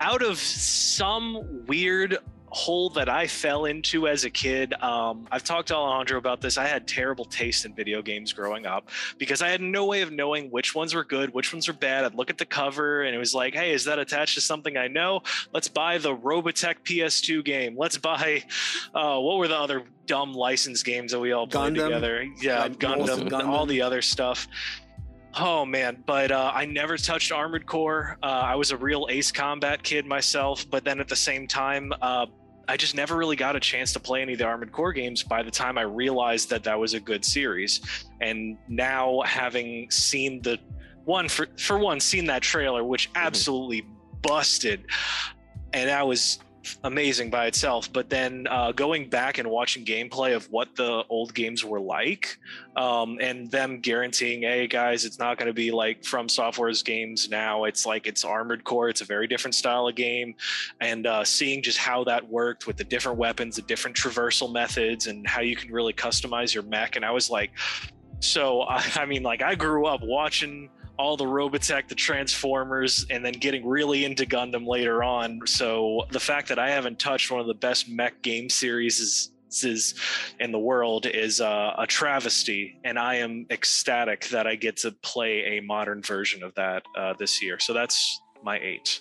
out of some weird hole that I fell into as a kid, um, I've talked to Alejandro about this. I had terrible taste in video games growing up because I had no way of knowing which ones were good, which ones were bad. I'd look at the cover and it was like, hey, is that attached to something I know? Let's buy the Robotech PS2 game. Let's buy, uh, what were the other dumb license games that we all played Gundam. together? Yeah, Gundam, Gundam. all the other stuff. Oh man, but uh, I never touched Armored Core. Uh, I was a real Ace Combat kid myself, but then at the same time, uh, I just never really got a chance to play any of the Armored Core games by the time I realized that that was a good series. And now having seen the one for for one, seen that trailer, which absolutely busted, and that was amazing by itself. But then uh, going back and watching gameplay of what the old games were like, um, and them guaranteeing, hey guys, it's not going to be like from Software's games now. It's like it's Armored Core. It's a very different style of game, and uh, seeing just how that worked with the different weapons, the different traversal methods, and how you can really customize your mech. And I was like, so I, I mean, like I grew up watching all the Robotech, the Transformers, and then getting really into Gundam later on. So the fact that I haven't touched one of the best mech game series is is in the world is uh, a travesty, and I am ecstatic that I get to play a modern version of that uh, this year. So that's my eight.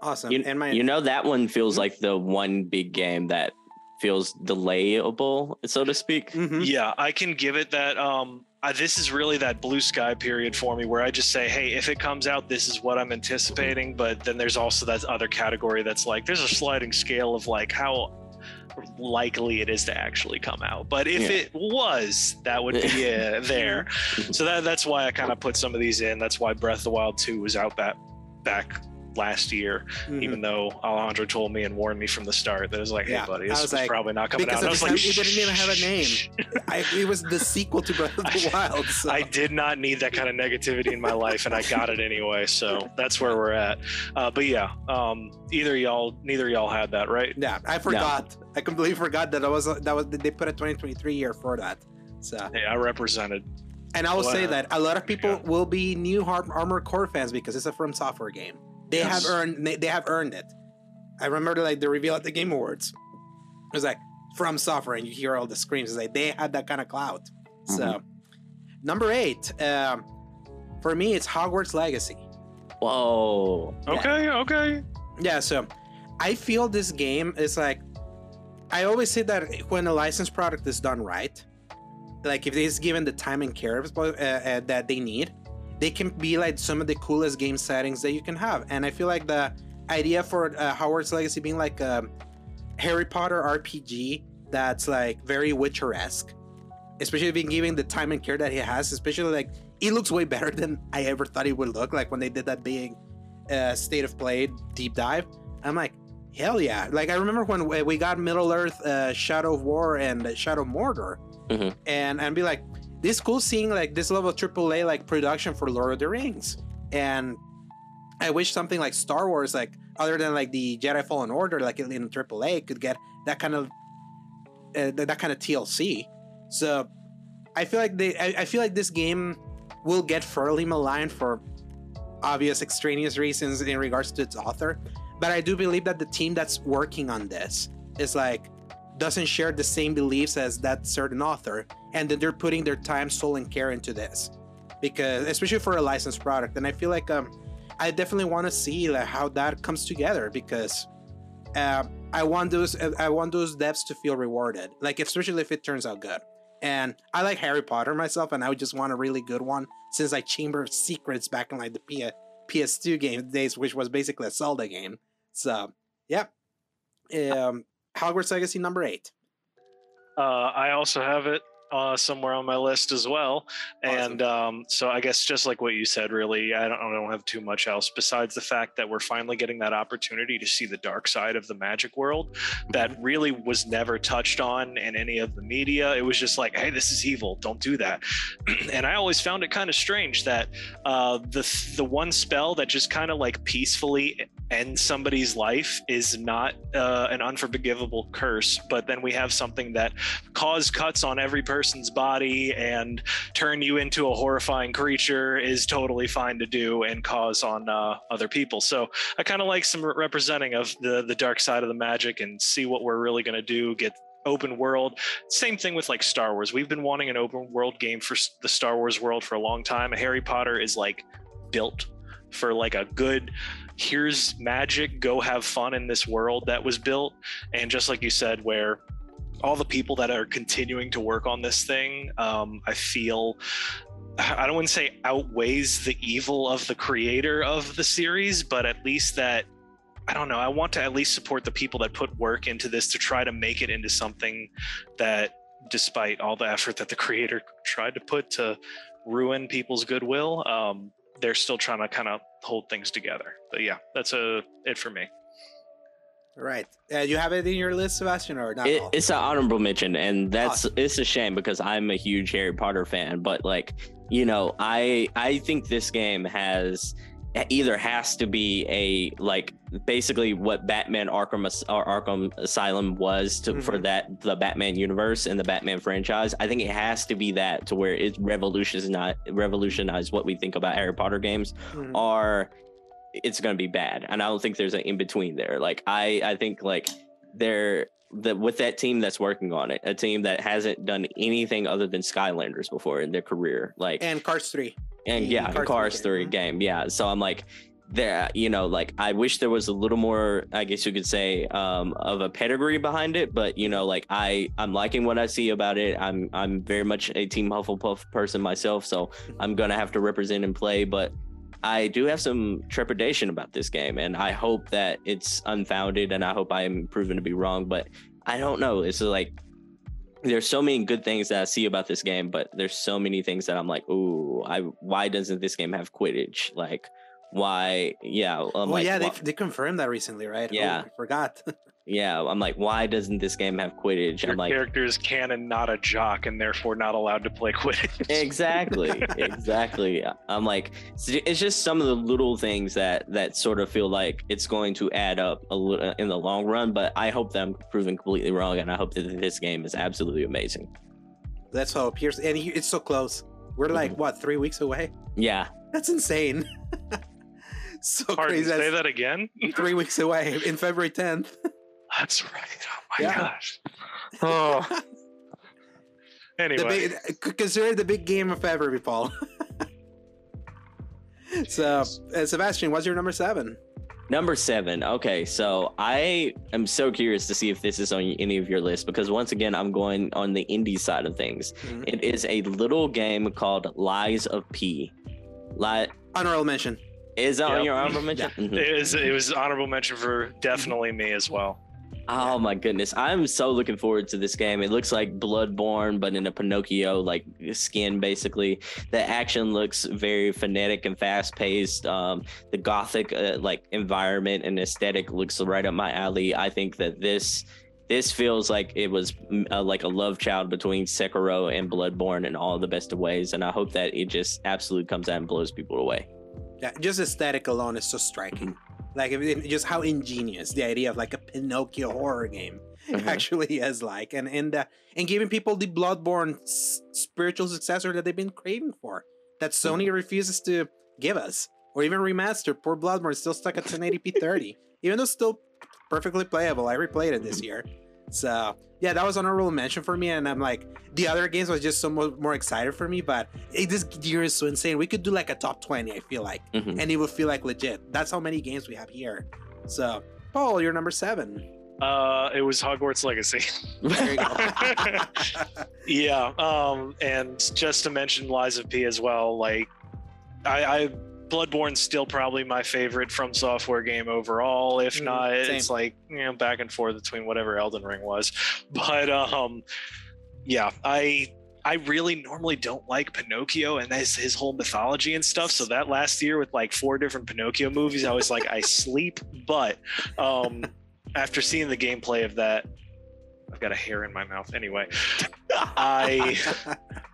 awesome. You, and my you know that one feels like the one big game that feels delayable, so to speak. Mhm. Yeah, I can give it that. Um, uh, this is really that blue sky period for me, where I just say, "Hey, if it comes out, this is what I'm anticipating." But then there's also that other category that's like, there's a sliding scale of like how likely it is to actually come out. But if Yeah. it was, that would be uh, there. So that that's why I kind of put some of these in. That's why Breath of the Wild 2 was out back back last year, Mhm. even though Alejandro told me and warned me from the start that it was like, "Hey, Yeah, buddy, this was like- probably not coming out." I was like, it didn't even have a name. I, it was the sequel to Breath of the Wild. So. I did not need that kind of negativity in my life, and I got it anyway. So that's where we're at. Uh, but yeah, um, either y'all, neither y'all had that, right? Yeah, I forgot. I completely forgot that I was that was they put a 2023 year for that. So, Hey, I represented. and I will say that a lot of people Yeah. will be new Armored Core fans because it's a From Software game. They Yes. have earned they, they have earned it. I remember like the reveal at the Game Awards. It was like From Software, and you hear all the screams. It's like they had that kind of clout. So, number eight, um, for me, it's Hogwarts Legacy. Whoa. Yeah. Okay, okay. Yeah, so I feel this game is like I always say that when a licensed product is done right, like if it is given the time and care uh, uh, that they need, they can be like some of the coolest game settings that you can have. And I feel like the idea for uh, Hogwarts Legacy being like a Harry Potter RPG that's like very Witcher-esque, especially being given the time and care that he has, especially like it looks way better than I ever thought it would look like when they did that big uh, state of play deep dive. I'm like, hell yeah! Like I remember when we- got Middle Earth, uh, Shadow of War, and Shadow of Mordor, Mhm. and and be like, this cool seeing like this level of AAA like production for Lord of the Rings, and I wish something like Star Wars, like other than like the Jedi Fallen Order, like in, AAA, could get that kind of uh, that, that kind of TLC. So I feel like they, I, I feel like this game will get fairly maligned for obvious extraneous reasons in regards to its author. But I do believe that the team that's working on this is like doesn't share the same beliefs as that certain author, and then they're putting their time, soul, and care into this, because especially for a licensed product, and I feel like um, I definitely want to see like how that comes together because uh, I want those I want those devs to feel rewarded, like especially if it turns out good. And I like Harry Potter myself, and I would just want a really good one since like Chamber of Secrets back in like the P- PS2 game days, which was basically a Zelda game. So, yeah. Um, Hogwarts Legacy number eight. Uh, I also have it uh, somewhere on my list as well. And um, so I guess just like what you said, really, I don't, I don't have too much else besides the fact that we're finally getting that opportunity to see the dark side of the magic world that Mm-hmm. really was never touched on in any of the media. It was just like, hey, this is evil, don't do that. and I always found it kind of strange that uh, the the one spell that just kind of like peacefully ends somebody's life is not uh, an unforgivable curse, but then we have something that caused cuts on every person's body and turn you into a horrifying creature is totally fine to do and cause on uh, other people. So I kind of like some representing of the the dark side of the magic and see what we're really going to do. Get open world. Same thing with like Star Wars. We've been wanting an open world game for the Star Wars world for a long time. Harry Potter is like built for like a good here's magic go have fun in this world that was built and just like you said where all the people that are continuing to work on this thing um, i feel i don't want to say outweighs the evil of the creator of the series but at least that i don't know i want to at least support the people that put work into this to try to make it into something that despite all the effort that the creator tried to put to ruin people's goodwill um, they're still trying to kind of hold things together. But yeah that's a it for me right. Uh, you have it in your list, Sebastion, or not? It, it's an honorable mention, and that's it's a shame because I'm a huge Harry Potter fan. But like, you know, I I think this game has either has to be a like basically what Batman Arkham or Arkham Asylum was to for Mhm. that the Batman universe and the Batman franchise. I think it has to be that to where it revolutionized revolutionized what we think about Harry Potter games Mhm. are it's going to be bad and i don't think there's an in between there like i i think like they're that with that team that's working on it a team that hasn't done anything other than skylanders before in their career like and, and Cars 3. the yeah Cars cars 3 3 game. game yeah so i'm like there you know like i wish there was a little more i guess you could say um of a pedigree behind it but you know like i i'm liking what i see about it i'm i'm very much a team hufflepuff person myself so i'm gonna have to represent and play but i do have some trepidation about this game and i hope that it's unfounded and i hope i am proven to be wrong but i don't know it's like there's so many good things that I see about this game, but there's so many things that I'm like, ooh, I why doesn't this game have Quidditch? Like, why? Yeah, I'm oh, like, yeah, they, they confirmed that recently, right? Oh, Yeah. I forgot. yeah, I'm like, why doesn't this game have Quidditch? your I'm like, character is canon not a jock and therefore not allowed to play quidditch exactly, exactly. I'm like, it's just some of the little things that that sort of feel like it's going to add up a little in the long run. But I hope that I'm proven completely wrong, and I hope that this game is absolutely amazing. Let's hope. Here's and he- it's so close. We're like Mm-hmm. what three weeks away? Yeah, That's insane. so Pardon, crazy. say that again three weeks away in February 10th. That's right oh my Yeah. gosh oh the anyway big, consider the big game of February, Paul. so, uh, Sebastion, what's your number seven? Number seven. Okay, so I am so curious to see if this is on any of your lists because once again, I'm going on the indie side of things. Mhm. It is a little game called Lies of P. Li- Honorable mention. is that on your honorable mention? It was it was honorable mention for definitely me as well Oh my goodness, I'm so looking forward to this game. It looks like Bloodborne, but in a Pinocchio like skin, basically. The action looks very frenetic and fast paced. Um, the gothic uh, like environment and aesthetic looks right up my alley. I think that this this feels like it was mm, uh, like a love child between Sekiro and Bloodborne in all the best of ways, and I hope that it just absolutely comes out and blows people away. Yeah, just aesthetic alone is so striking. Like, if it- just how ingenious the idea of like a Pinocchio horror game Mhm. actually is like, and and uh, and giving people the Bloodborne s- spiritual successor that they've been craving for, that Sony refuses to give us, or even remaster. Poor Bloodborne is still stuck at 1080p 30, even though it's still perfectly playable. I replayed it this year, So yeah, that was honorable mention for me, and I'm like the other games was just so mo- more excited for me. But it, this year is so insane. We could do like a top twenty. I feel like, Mhm. and it would feel like legit. That's how many games we have here. So Paul, you're number seven. Uh, it was Hogwarts Legacy. There you go. Yeah, um, and just to mention Lies of P as well, like I, I Bloodborne's still probably my favorite from software game overall. If Mhm, not, same. it's like you know back and forth between whatever Elden Ring was. But um, yeah, I I really normally don't like Pinocchio and his, his whole mythology and stuff. So that last year with like four different Pinocchio movies, I was like, I sleep. But um, after seeing the gameplay of that, I've got a hair in my mouth. Anyway, I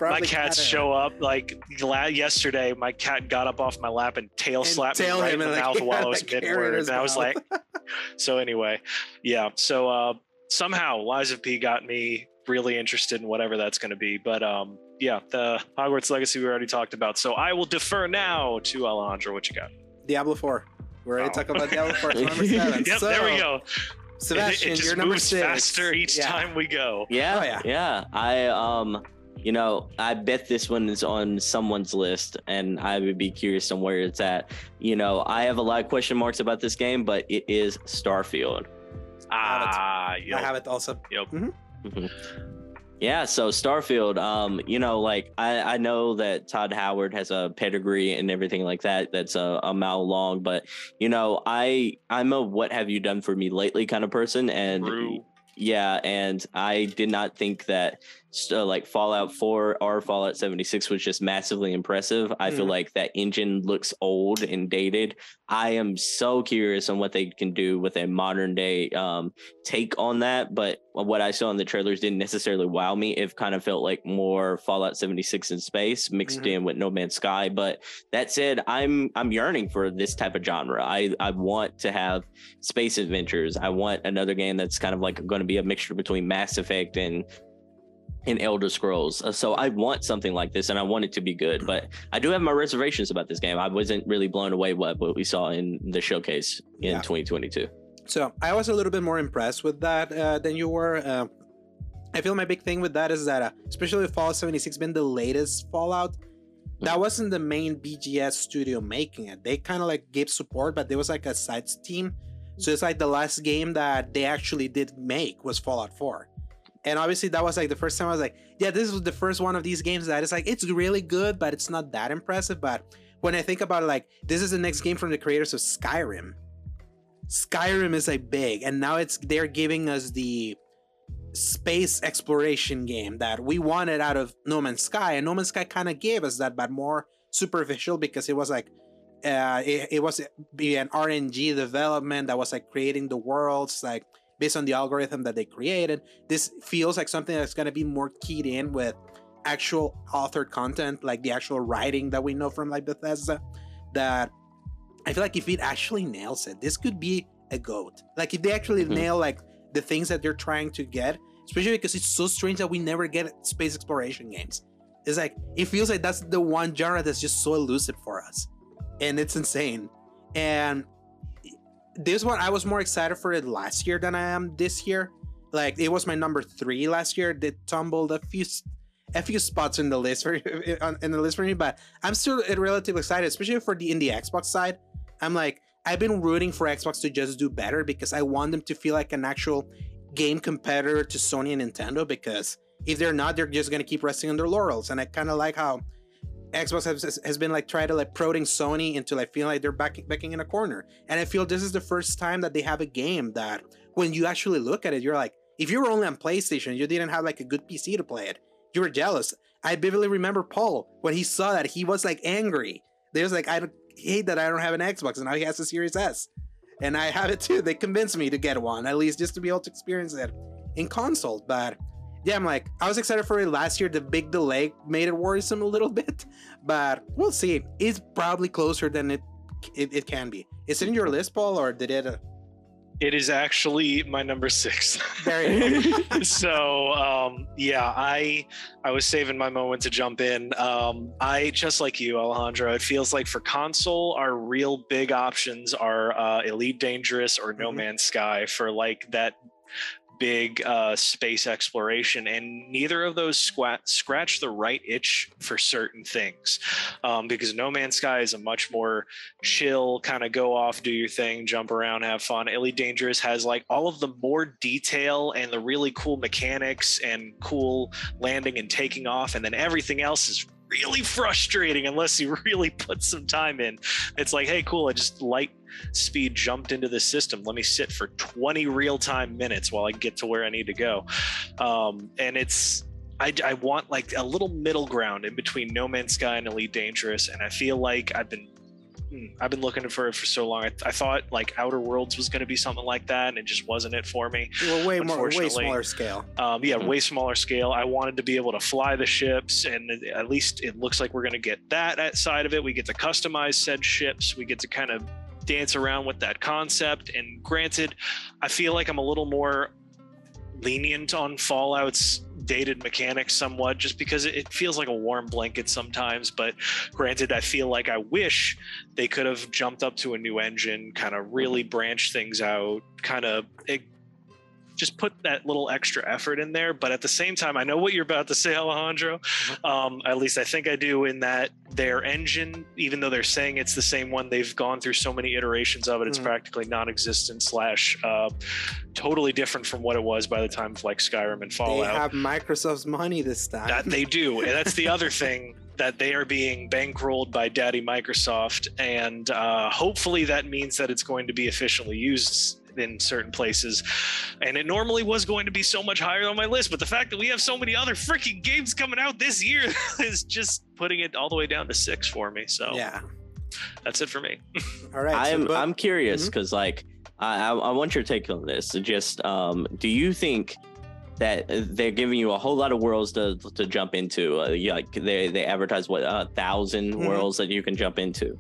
my Probably cats show up like la- yesterday. My cat got up off my lap and tail And slapped tail me right him in the and, like, mouth while I was like, mid word, and I was like, so anyway, yeah. So uh, somehow Lies of P got me really interested in whatever that's going to be. But um, yeah, the Hogwarts Legacy we already talked about. So I will defer now to Alejandro. What you got? Diablo Four. We're already Oh. talking about Diablo Four. Number seven. Yep, so, there we go. Sebastion, it, it just you're number moves six. faster each Yeah. time we go. Yeah, Oh, yeah. yeah. I um, you know, I bet this one is on someone's list, and I would be curious on where it's at. You know, I have a lot of question marks about this game, but it is Starfield. Ah, I have it also. Mhm. Yeah, so Starfield, um, you know, like I, I know that Todd Howard has a pedigree and everything like that that's a, a mile long, but you know, I I'm a what have you done for me lately kind of person, and True. yeah, and I did not think that uh, like Fallout 4 or Fallout 76 was just massively impressive. I feel Mhm. like that engine looks old and dated. I am so curious on what they can do with a modern day um, take on that, but what I saw in the trailers didn't necessarily wow me. It kind of felt like more Fallout 76 in space mixed Mhm. in with No Man's Sky. But that said, I'm I'm yearning for this type of genre. I I want to have space adventures. I want another game that's kind of like going to be a mixture between Mass Effect and and Elder Scrolls. Uh, So I want something like this, and I want it to be good. But I do have my reservations about this game. I wasn't really blown away by what we saw in the showcase in Yeah. 2022. So I was a little bit more impressed with that uh, than you were. Uh, I feel my big thing with that is that, uh, especially Fallout 76 being the latest Fallout, that wasn't the main BGS studio making it. They kind of like gave support, but there was like a side team. So it's like the last game that they actually did make was Fallout 4. And obviously that was like the first time I was like, yeah, this was the first one of these games that is like it's really good, but it's not that impressive. But when I think about it, like this is the next game from the creators of Skyrim. Skyrim is like big, and now it's they're giving us the space exploration game that we wanted out of No Man's Sky, and No Man's Sky kind of gave us that, but more superficial because it was like uh, it, it was be an RNG development that was like creating the worlds like based on the algorithm that they created. This feels like something that's gonna be more keyed in with actual authored content, like the actual writing that we know from like Bethesda. That I feel like if it actually nails it, this could be a goat. Like if they actually Mhm. nail like the things that they're trying to get, especially because it's so strange that we never get space exploration games. It's like it feels like that's the one genre that's just so elusive for us, and it's insane. And this one, I was more excited for it last year than I am this year. Like it was my number three last year. It tumbled a few a few spots in the list for in the list for me, but I'm still relatively excited, especially for the in the Xbox side. I'm like I've been rooting for Xbox to just do better because I want them to feel like an actual game competitor to Sony and Nintendo. Because if they're not, they're just gonna keep resting on their laurels. And I kind of like how Xbox has, has been like trying to like prodding Sony into like feeling like they're backing backing in a corner. And I feel this is the first time that they have a game that when you actually look at it, you're like, if you were only on PlayStation, you didn't have like a good PC to play it. You were jealous. I vividly remember Paul when he saw that he was like angry. There's like I hate that I don't have an Xbox and now he has a Series S, and I have it too. They convinced me to get one at least just to be able to experience it in console. But yeah, I'm like I was excited for it last year. The big delay made it worrisome a little bit, but we'll see. It's probably closer than it it, it can be. Is it in your list, Paul, or did it? Uh, It is actually my number six. so um, yeah, I I was saving my moment to jump in. Um, I just like you, Alejandro. It feels like for console, our real big options are uh, Elite Dangerous or No Mhm. Man's Sky for like that big uh, space exploration, and neither of those squat scratch the right itch for certain things. Um, because No Man's Sky is a much more chill kind of go off, do your thing, jump around, have fun. Elite Dangerous has like all of the more detail and the really cool mechanics and cool landing and taking off, and then everything else is really frustrating unless you really put some time in. It's like, hey, cool, I just light speed jumped into the system. Let me sit for 20 real time minutes while I get to where I need to go. Um, and it's, I, I want like a little middle ground in between No Man's Sky and Elite Dangerous. And I feel like I've been I've been looking for it for so long. I, I thought like Outer Worlds was going to be something like that, and it just wasn't it for me. Well, way more, way smaller scale. Um, yeah, Mhm. way smaller scale. I wanted to be able to fly the ships, and at least it looks like we're going to get that at side of it. We get to customize said ships. We get to kind of dance around with that concept. And granted, I feel like I'm a little more lenient on Fallout's dated mechanics somewhat, just because it feels like a warm blanket sometimes. But granted, I feel like I wish they could have jumped up to a new engine, kind of really branched things out, kind of just put that little extra effort in there. But at the same time, I know what you're about to say, Alejandro. Um, at least I think I do. In that their engine, even though they're saying it's the same one, they've gone through so many iterations of it. It's Mhm. practically non-existent slash uh, totally different from what it was by the time of like Skyrim and Fallout. They have Microsoft's money this time. that they do and that's the other thing that they are being bankrolled by daddy microsoft and uh, hopefully that means that it's going to be efficiently used in certain places and it normally was going to be so much higher on my list but the fact that we have so many other freaking games coming out this year is just putting it all the way down to six for me so yeah. that's it for me All right. I'm but- I'm curious because like I, I I want your take on this. Just um, do you think that they're giving you a whole lot of worlds to to jump into? Uh, yeah, like they they advertise what a 1000 Mhm. worlds that you can jump into.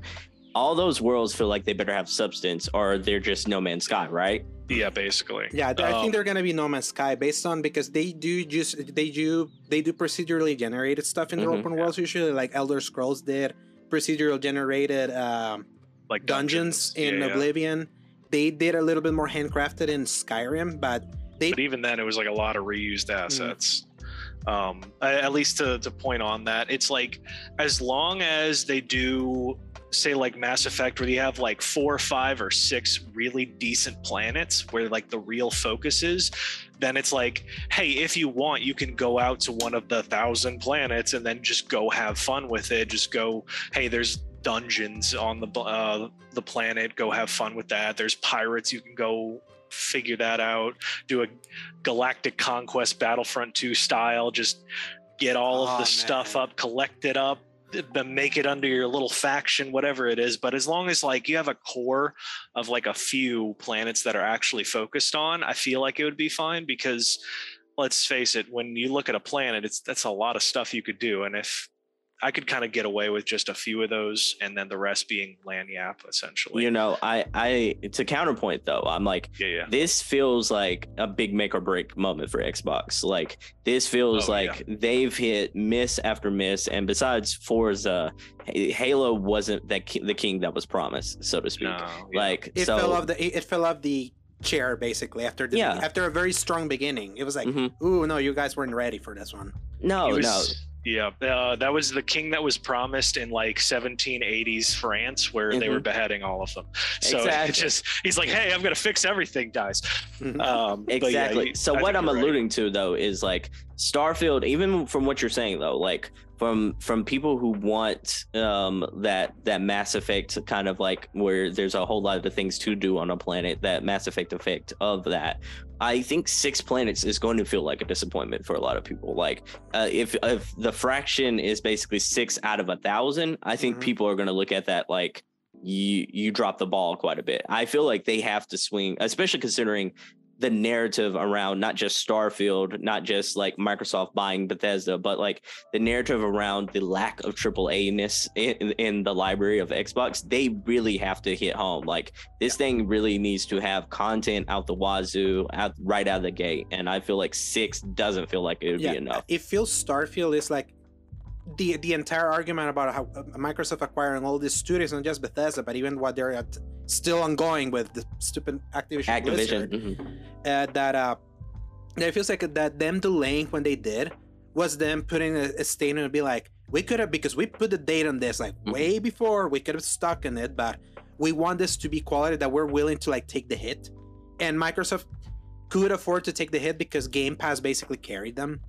All those worlds feel like they better have substance, or they're just No Man's Sky, right? yeah basically Yeah, I Um, think they're gonna be No Man's Sky based on because they do just they do they do procedurally generated stuff in their Mhm. open worlds usually like Elder Scrolls did procedural generated um, like dungeons, in Yeah, yeah. Oblivion. They did a little bit more handcrafted in Skyrim, but they but even then it was like a lot of reused Mm. assets um at least to, to point on that it's like as long as they do say like mass effect where you have like four five or six really decent planets where like the real focus is then it's like hey if you want you can go out to one of the thousand planets and then just go have fun with it. Just go hey there's dungeons on the uh, the planet. Go have fun with that. There's pirates. You can go figure that out. Do a galactic conquest battlefront 2 style. Just get all of Oh, the stuff up collect it up th- make it under your little faction whatever it is but as long as like you have a core of like a few planets that are actually focused on i feel like it would be fine because let's face it when you look at a planet it's that's a lot of stuff you could do and if i could kind of get away with just a few of those and then the rest being lagniappe essentially You know, I I to counterpoint though, I'm like yeah yeah this feels like a big make or break moment for Xbox. Like this feels Oh, like they've hit miss after miss, and besides Forza, H- Halo wasn't that ki- the king that was promised, so to speak. no, yeah. Like it so, fell off the it fell off the chair basically after the Yeah. after a very strong beginning. It was like, Mhm. ooh, no, you guys weren't ready for this one. no, He no, was- Yeah, uh, that was the king that was promised in like 1780s France, where they were Mhm. beheading all of them. So Exactly. it's just he's like, "Hey, I'm gonna fix everything, guys." Mhm. Um, yeah, exactly. you- so I what I'm you're right. alluding to though is like Starfield, even from what you're saying though, like from from people who want um that that Mass Effect kind of like where there's a whole lot of the things to do on a planet, that Mass Effect effect of that. I think six planets is going to feel like a disappointment for a lot of people. Like uh, if if the fraction is basically six out of a thousand, I think Mhm. people are going to look at that like you you drop the ball quite a bit. I feel like they have to swing, especially considering the narrative around not just Starfield, not just like Microsoft buying Bethesda, but like the narrative around the lack of AAA ness in, in the library of Xbox. They really have to hit home. Like this thing really needs to have content out the wazoo, out right out of the gate. And I feel like six doesn't feel like it would yeah, be enough. it feels Starfield is like the the entire argument about how uh, Microsoft acquiring all these studios, not just Bethesda, but even what they're at, still ongoing with the stupid Activision, Activision. Blizzard, mhm. Uh, that uh, it feels like that them delaying when they did was them putting a, a statement and be like, we could have because we put the date on this like Mhm. way before we could have stuck in it, but we want this to be quality that we're willing to like take the hit. And Microsoft could afford to take the hit because Game Pass basically carried them.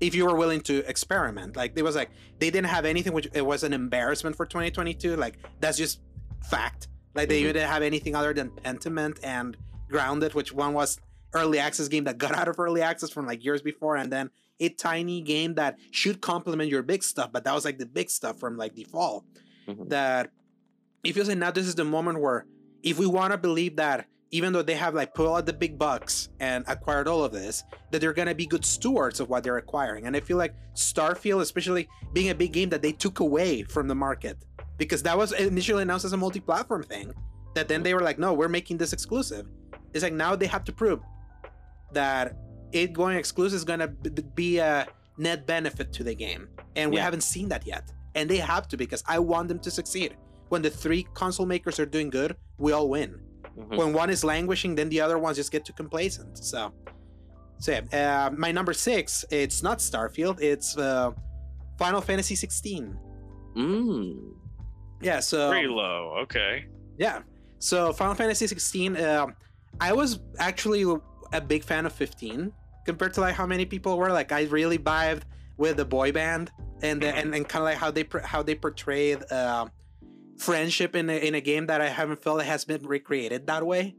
If you were willing to experiment, like it was like they didn't have anything, which it was an embarrassment for 2022. Like that's just fact. Like they Mhm. didn't have anything other than Pentiment and Grounded, which one was early access game that got out of early access from like years before, and then a tiny game that should complement your big stuff, but that was like the big stuff from like the fall. Mhm. That it feels like now this is the moment where if we want to believe that even though they have like put out the big bucks and acquired all of this, that they're gonna be good stewards of what they're acquiring. And I feel like Starfield, especially being a big game that they took away from the market, because that was initially announced as a multi-platform thing, that then they were like, no, we're making this exclusive. It's like now they have to prove that it going exclusive is gonna b- b- be a net benefit to the game, and we Yeah. haven't seen that yet. And they have to because I want them to succeed. When the three console makers are doing good, we all win Mhm. when one is languishing, then the other ones just get too complacent. So, so yeah, uh, my number six, it's not Starfield, it's uh, Final Fantasy 16. Mm. Yeah, so Pretty low. Okay. yeah, so Final Fantasy 16. Um, I was actually a big fan of 15 compared to like how many people were. Like, I really vibed with the boy band and the, and, and kind of like how they how they portrayed uh, friendship in a, in a game that I haven't felt has been recreated that way.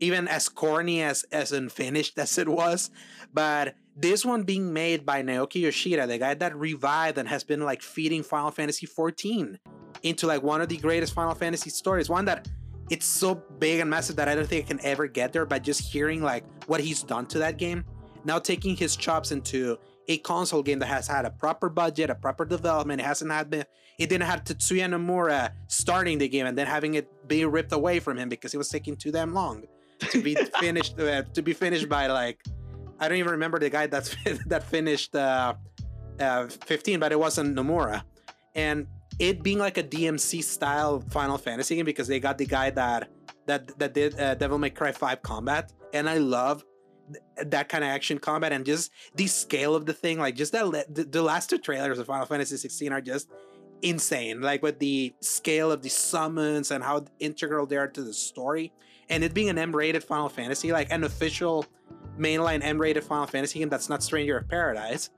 Even as corny as as unfinished as it was, but this one being made by Naoki Yoshida, the guy that revived and has been like feeding Final Fantasy 14 into like one of the greatest Final Fantasy stories, one that it's so big and massive that I don't think I can ever get there. But just hearing like what he's done to that game, now taking his chops into a console game that has had a proper budget, a proper development, it hasn't had been, it didn't have Tetsuya Nomura starting the game and then having it be ripped away from him because it was taking too damn long to be finished uh, to be finished by like I don't even remember the guy that's that finished uh, uh, 15, but it wasn't Nomura, and it being like a DMC style Final Fantasy game because they got the guy that that that did uh, Devil May Cry 5 combat, and I love th- that kind of action combat and just the scale of the thing. Like just that le- the, the last two trailers of Final Fantasy 16 are just insane. Like with the scale of the summons and how integral they are to the story, and it being an M-rated Final Fantasy, like an official mainline M-rated Final Fantasy game that's not Stranger of Paradise.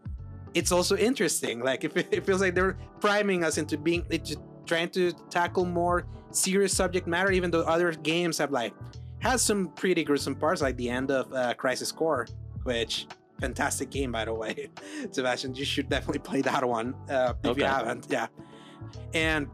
It's also interesting. Like if it, it feels like they're priming us into being into trying to tackle more serious subject matter, even though other games have like has some pretty gruesome parts, like the end of uh, Crisis Core, which fantastic game by the way, Sebastion. You should definitely play that one uh, if Okay. you haven't. Yeah, and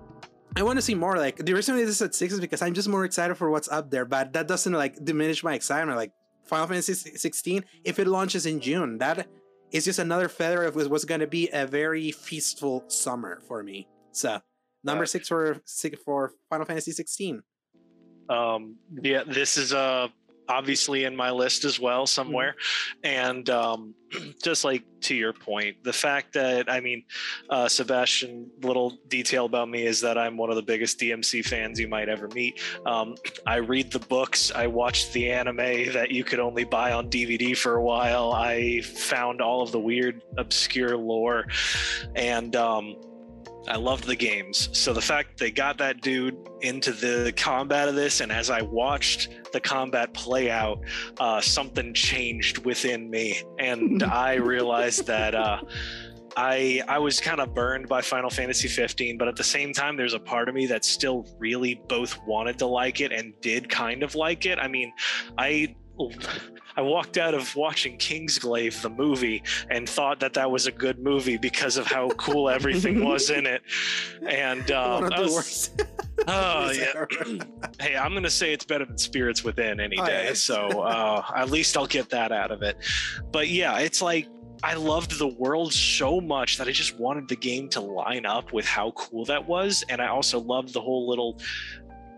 I want to see more. Like the reason this is at six is because I'm just more excited for what's up there, but that doesn't like diminish my excitement. Like Final Fantasy 16, if it launches in June, that is just another feather of what's going to be a very feastful summer for me. So number six for six for Final Fantasy 16. Um, yeah, this is uh obviously in my list as well somewhere, and um, just like to your point, the fact that I mean, uh, Sebastion, little detail about me is that I'm one of the biggest DMC fans you might ever meet. Um, I read the books, I watched the anime that you could only buy on DVD for a while. I found all of the weird, obscure lore, and um, I loved the games. So the fact they got that dude into the combat of this, and as I watched the combat play out, uh, something changed within me, and I realized that. Uh, I I was kind of burned by Final Fantasy 15, but at the same time, there's a part of me that still really both wanted to like it and did kind of like it. I mean, I I walked out of watching Kingsglaive the movie and thought that that was a good movie because of how cool everything was in it. And um, One of I the was- oh yeah, hey, I'm gonna say it's better than Spirits Within any Oh, day. So uh, at least I'll get that out of it. But yeah, it's like I loved the world so much that I just wanted the game to line up with how cool that was, and I also loved the whole little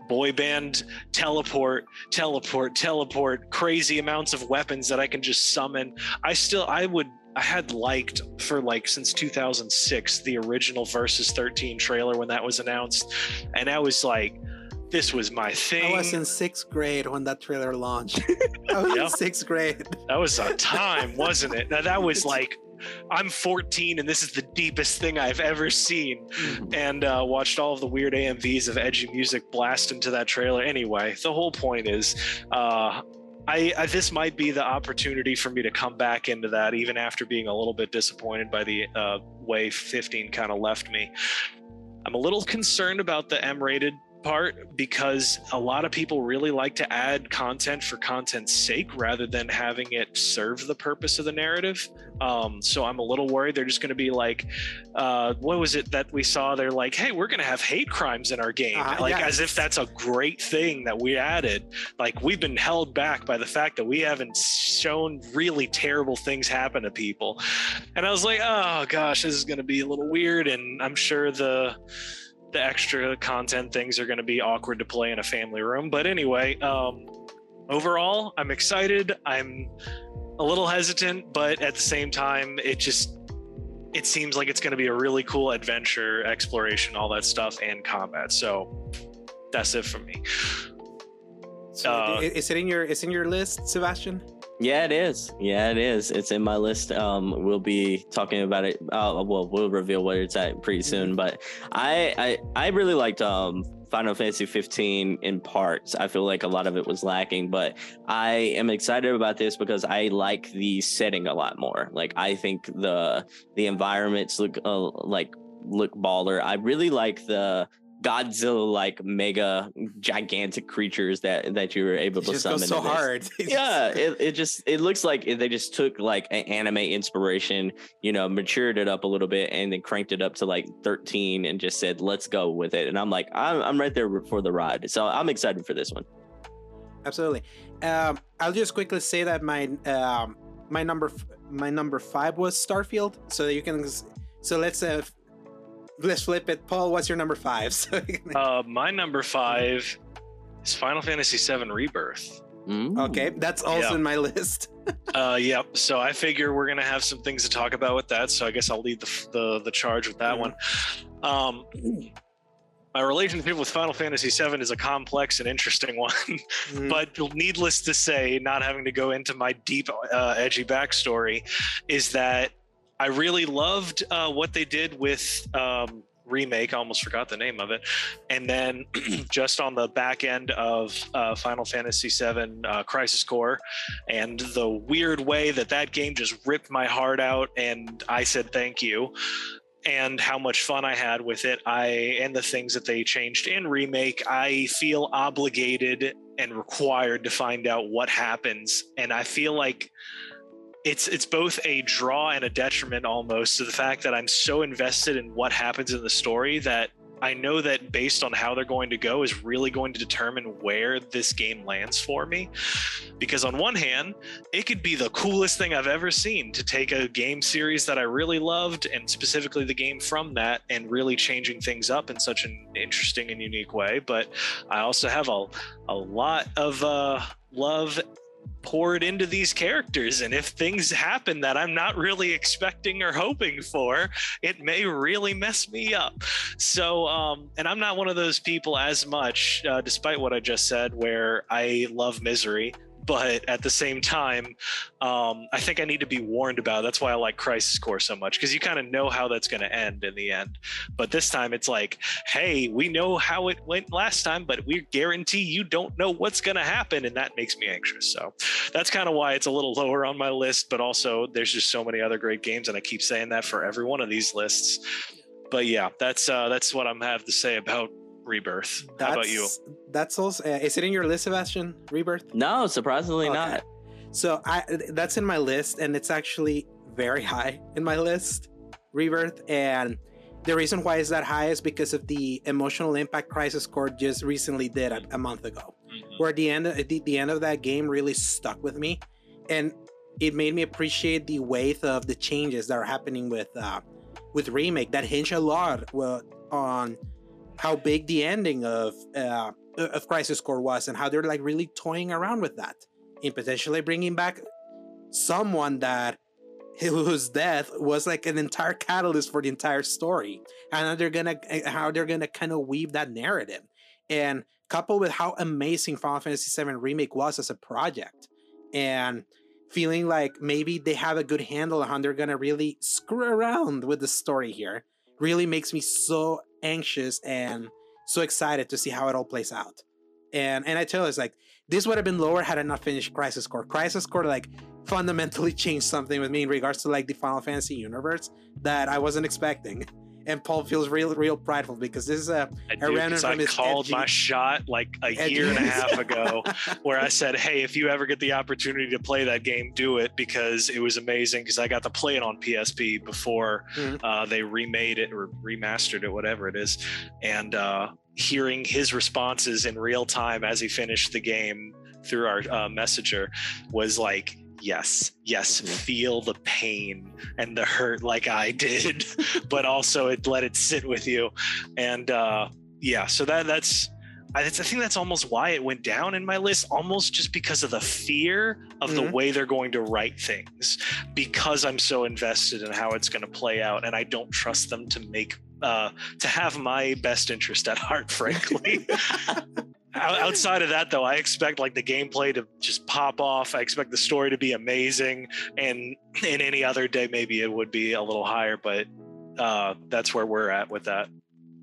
boy band teleport teleport teleport crazy amounts of weapons that i can just summon i still i would i had liked for like since 2006 the original versus 13 trailer when that was announced and i was like this was my thing. I was in sixth grade when that trailer launched. I was Yep. in sixth grade. That was a time, wasn't it? Now that was like, I'm 14 and this is the deepest thing I've ever seen. And uh, watched all of the weird AMVs of edgy music blast into that trailer. Anyway, the whole point is, uh, I, I this might be the opportunity for me to come back into that, even after being a little bit disappointed by the uh, way 15 kind of left me. I'm a little concerned about the M-rated part because a lot of people really like to add content for content's sake rather than having it serve the purpose of the narrative. Um, so I'm a little worried they're just going to be like, uh, what was it that we saw? They're like, hey, we're going to have hate crimes in our game, Uh, like yeah. as if that's a great thing that we added. Like we've been held back by the fact that we haven't shown really terrible things happen to people. And I was like, oh gosh, this is going to be a little weird, and I'm sure the the extra content things are going to be awkward to play in a family room. But anyway, um, overall, I'm excited. I'm a little hesitant, but at the same time, it just it seems like it's going to be a really cool adventure, exploration, all that stuff, and combat. So that's it for me. So Uh, is it in your is in your list, Sebastion? Yeah, it is. Yeah, it is. It's in my list. Um, we'll be talking about it. Uh, well, we'll reveal where it's at pretty soon. But I, I, I really liked um Final Fantasy 15 in parts. I feel like a lot of it was lacking, but I am excited about this because I like the setting a lot more. Like I think the the environments look uh, like look baller. I really like the Godzilla like mega gigantic creatures that that you were able to just summon. goes so hard. yeah it, it just it looks like they just took like an anime inspiration you know matured it up a little bit and then cranked it up to like 13 and just said let's go with it and i'm like i'm, I'm right there for the ride so i'm excited for this one Absolutely. Um, I'll just quickly say that my um, my number my number five was Starfield. So you can so let's uh, let's flip it. Paul, what's your number five? So Uh, my number five is Final Fantasy VII Rebirth. Mm. okay, that's also Yeah. in my list. Uh, yep. So I figure we're gonna have some things to talk about with that. So I guess I'll lead the the, the charge with that Mhm. one. Um, my relationship with Final Fantasy VII is a complex and interesting one, Mm, but needless to say, not having to go into my deep, uh, edgy backstory, is that I really loved uh, what they did with. Um, remake i almost forgot the name of it and then just on the back end of uh, final fantasy VII uh, crisis core and the weird way that that game just ripped my heart out and i said thank you and how much fun i had with it i and the things that they changed in remake i feel obligated and required to find out what happens and i feel like it's it's both a draw and a detriment almost to the fact that i'm so invested in what happens in the story that I know that based on how they're going to go is really going to determine where this game lands for me. Because on one hand, it could be the coolest thing I've ever seen to take a game series that I really loved and specifically the game from that and really changing things up in such an interesting and unique way. But I also have a, a lot of uh, love poured into these characters. And if things happen that i'm not really expecting or hoping for it may really mess me up. So um and i'm not one of those people as much uh, despite what i just said where i love misery but at the same time um, i think i need to be warned about it. that's why i like crisis core so much because you kind of know how that's going to end in the end. But this time it's like hey we know how it went last time but we guarantee you don't know what's going to happen and that makes me anxious. So that's kind of why it's a little lower on my list but also there's just so many other great games and i keep saying that for every one of these lists. But yeah that's uh that's what i'm have to say about rebirth how about you That's- That's also. Uh, is it in your list, Sebastion? Rebirth. no surprisingly Okay. not So I that's in my list, and it's actually very high in my list, Rebirth. And the reason why is that high is because of the emotional impact Crisis Core just recently did a, a month ago, Mhm. where the end of, the, the end of that game really stuck with me, and it made me appreciate the weight of the changes that are happening with uh, with remake that hinge a lot well, on how big the ending of uh, of Crisis Core was and how they're like really toying around with that in potentially bringing back someone that whose death was like an entire catalyst for the entire story and how they're gonna how they're gonna kind of weave that narrative. And coupled with how amazing Final Fantasy VII Remake was as a project, and feeling like maybe they have a good handle on how they're gonna really screw around with the story here, really makes me so anxious and so excited to see how it all plays out. And and I tell you, it's like this would have been lower had I not finished Crisis Core. Crisis Core like fundamentally changed something with me in regards to like the Final Fantasy universe that I wasn't expecting. And Paul feels real, real prideful because this is a, I a do, random 'cause from I his called edgy- my shot like a edgy- year and a half ago where I said, "Hey, if you ever get the opportunity to play that game, do it because it was amazing." Because I got to play it on PSP before Mhm. uh, they remade it or remastered it, whatever it is, and uh, hearing his responses in real time as he finished the game through our uh, messenger was like. Yes, yes, Mhm. feel the pain and the hurt like I did, but also it let it sit with you. And uh, yeah, so that that's I, I think that's almost why it went down in my list, almost just because of the fear of the Mhm. way they're going to write things, because I'm so invested in how it's going to play out, and I don't trust them to make uh, to have my best interest at heart, frankly. Out- Outside of that, though, I expect like the gameplay to just pop off. I expect the story to be amazing, and in any other day, maybe it would be a little higher, but uh, that's where we're at with that.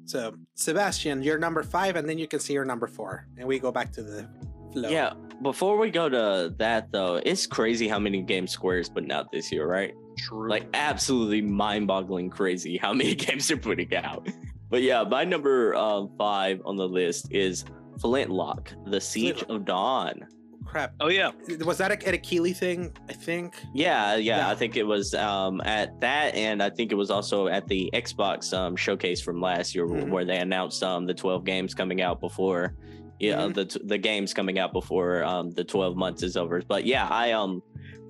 So Sebastion, you're number five, and then you can see your number four, and we go back to the flow. Yeah, before we go to that though, it's crazy how many games Square's putting out this year, right? True. Like absolutely mind-boggling crazy how many games they're putting out. But yeah, my number uh, five on the list is Flintlock: The Siege Flintlock. of Dawn. crap. oh yeah, Was that a, a Keighley thing? I think. Yeah, yeah, Yeah. I think it was um, at that, and I think it was also at the Xbox um, showcase from last year Mhm. where they announced um, the 12 games coming out before, yeah, Mhm. the t- the games coming out before um, the 12 months is over. But yeah, I um,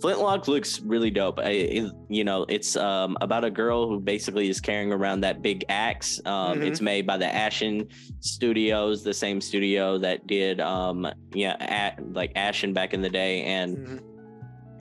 Flintlock looks really dope. I, it, you know, it's um about a girl who basically is carrying around that big axe. Um, Mhm. It's made by the Ashen Studios, the same studio that did um, yeah, at, like Ashen back in the day, and Mhm.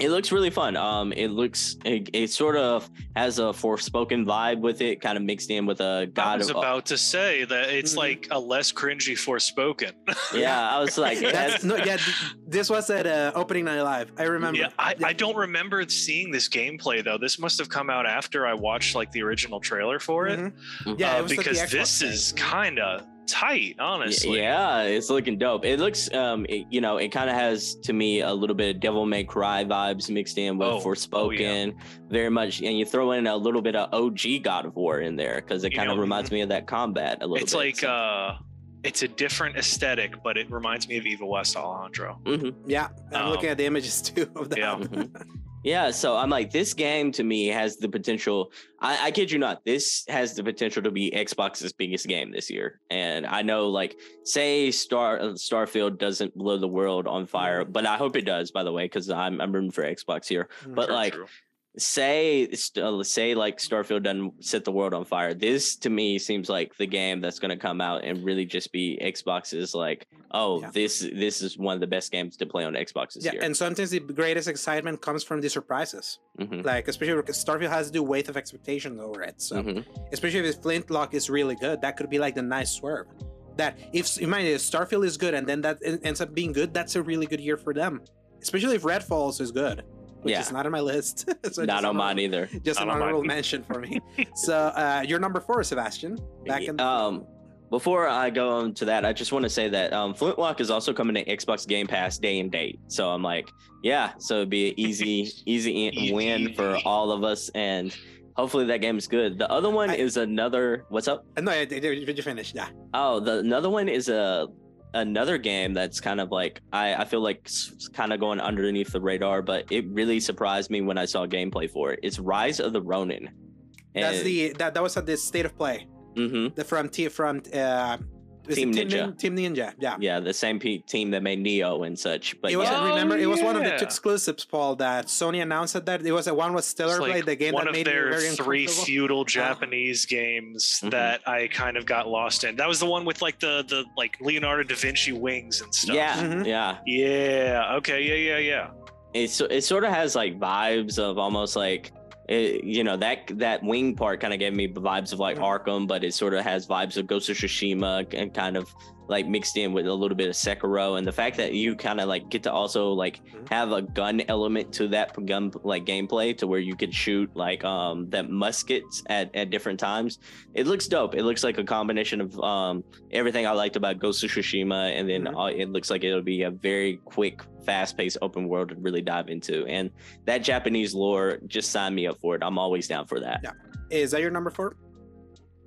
It looks really fun. Um, it looks it, it sort of has a Forspoken vibe with it, kind of mixed in with a God I was of. about to say that it's Mhm. like a less cringy Forspoken. yeah, I was like, That's, no, yeah. th- This was at uh, opening night live. I remember. Yeah, I, I don't remember seeing this gameplay though. This must have come out after I watched like the original trailer for it. Mhm. Mhm. Yeah, Uh, it was because Xbox this thing. is kind of tight, honestly. Yeah, it's looking dope. It looks, um, it, you know, it kind of has to me a little bit of Devil May Cry vibes mixed in with Oh, Forspoken, very much, and you throw in a little bit of OG God of War in there because it kind of reminds me of that combat a little It's bit. like uh it's a different aesthetic, but it reminds me of Evil West Alejandro. Mhm. Yeah, I'm Um, looking at the images too of that. yeah. Yeah, so I'm like, this game to me has the potential. I, I kid you not, this has the potential to be Xbox's biggest game this year. And I know, like, say Star uh, Starfield doesn't blow the world on fire, but I hope it does, by the way, because I'm I'm rooting for Xbox here. But True, like, true. Say uh, say like Starfield doesn't set the world on fire. This to me seems like the game that's going to come out and really just be Xbox's like, oh, Yeah. this this is one of the best games to play on Xbox this Yeah, year. and sometimes the greatest excitement comes from the surprises. Mhm, Like especially because Starfield has to do weight of expectations over it. So mhm. especially if Flintlock is really good, that could be like the nice swerve. That if you mind if Starfield is good and then that ends up being good, that's a really good year for them. Especially if Red Falls is good, which Yeah. is not on my list. so Not on mine either. Just Not an honorable mention for me. so uh, you're number four, Sebastian. Back in the um before I go on to that, I just want to say that um, Flintlock is also coming to Xbox Game Pass day and date. So I'm like, yeah, so it'd be an easy, easy Easy, win for all of us, and hopefully that game is good. The other one I- is another. What's up? Uh, no, did did you finish? Yeah. Oh, the another one is a another game that's kind of like I, I feel like it's kind of going underneath the radar, but it really surprised me when I saw gameplay for it. It's Rise of the Ronin. That's the that, that was at the state of play. hmm The from T from uh, Team Ninja. Nin- Team Ninja. Yeah. yeah, the same pe team that made Nioh and such. But it was yeah. Oh, remember it was one of the two exclusives, Paul. That Sony announced that it was a one was Stellar It's Blade, like the game one that of made me their very three feudal Japanese games Mhm. that I kind of got lost in. That was the one with like the the like Leonardo da Vinci wings and stuff. yeah, Mhm. yeah. Yeah. Okay. Yeah. Yeah. Yeah. It so it sort of has like vibes of almost like. It, you know that that wing part kind of gave me vibes of like. Arkham, but it sort of has vibes of Ghost of Tsushima and kind of like mixed in with a little bit of Sekiro, and the fact that you kind of like get to also like Mhm. have a gun element to that gun like gameplay to where you could shoot like um that muskets at at different times. It looks dope. It looks like a combination of um everything I liked about Ghost of Tsushima, and then Mhm. uh, it looks like it'll be a very quick, fast-paced open world to really dive into. And that Japanese lore just sign me up for it. I'm always down for that. Yeah. Is that your number four?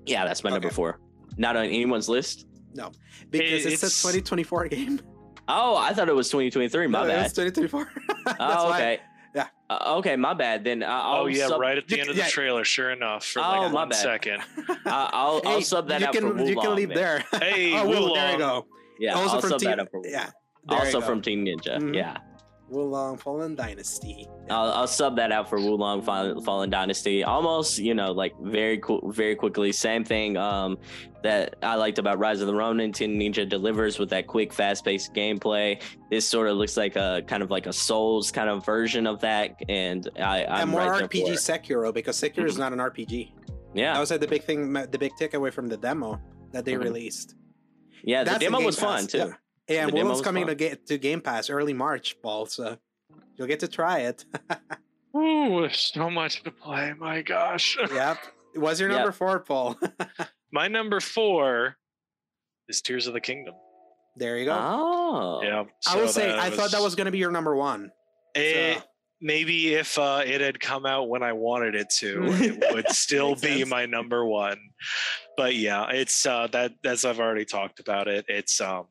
Yeah, that's my number four. Not on anyone's list. No, because It- it's, a 2024 game. Oh, I thought it was 2023. My No, bad. It's 2024. That's oh, why- okay. yeah. Uh, okay, my bad. Then I- I'll oh yeah, sub- right at the end of the yeah. trailer. Sure enough, for Oh, like my one bad. second. I- I'll, I'll sub that you out can, for You can leave man. there. Hey, oh, Wo Long, there you go. Yeah, also I'll from sub Team, that up for yeah. there Also from Team Ninja. Mhm. Yeah. Wo Long Fallen Dynasty. I'll, I'll sub that out for Wo Long Fallen, Fallen Dynasty. Almost, you know, like very cool, very quickly. Same thing um, that I liked about Rise of the Ronin. Team Ninja delivers with that quick, fast-paced gameplay. This sort of looks like a kind of like a Souls kind of version of that, and I, I'm and more right RPG. Sekiro because Sekiro is not an RPG. Yeah, that was like the big thing, the big takeaway from the demo that they Mhm. released. yeah. The That's in demo was fun too. yeah. And The demo Wo Long's coming fun. to get to Game Pass early March, Paul. So you'll get to try it. Ooh, so much to play. My gosh. yep. What's your Yep. number four, Paul? My number four is Tears of the Kingdom. there you go. Oh, Yeah. I will so say, I thought that was going to be your number one. Eh, So- maybe if uh, it had come out when I wanted it to, it would still be sense. my number one. But yeah, it's uh, that as I've already talked about it. It's um,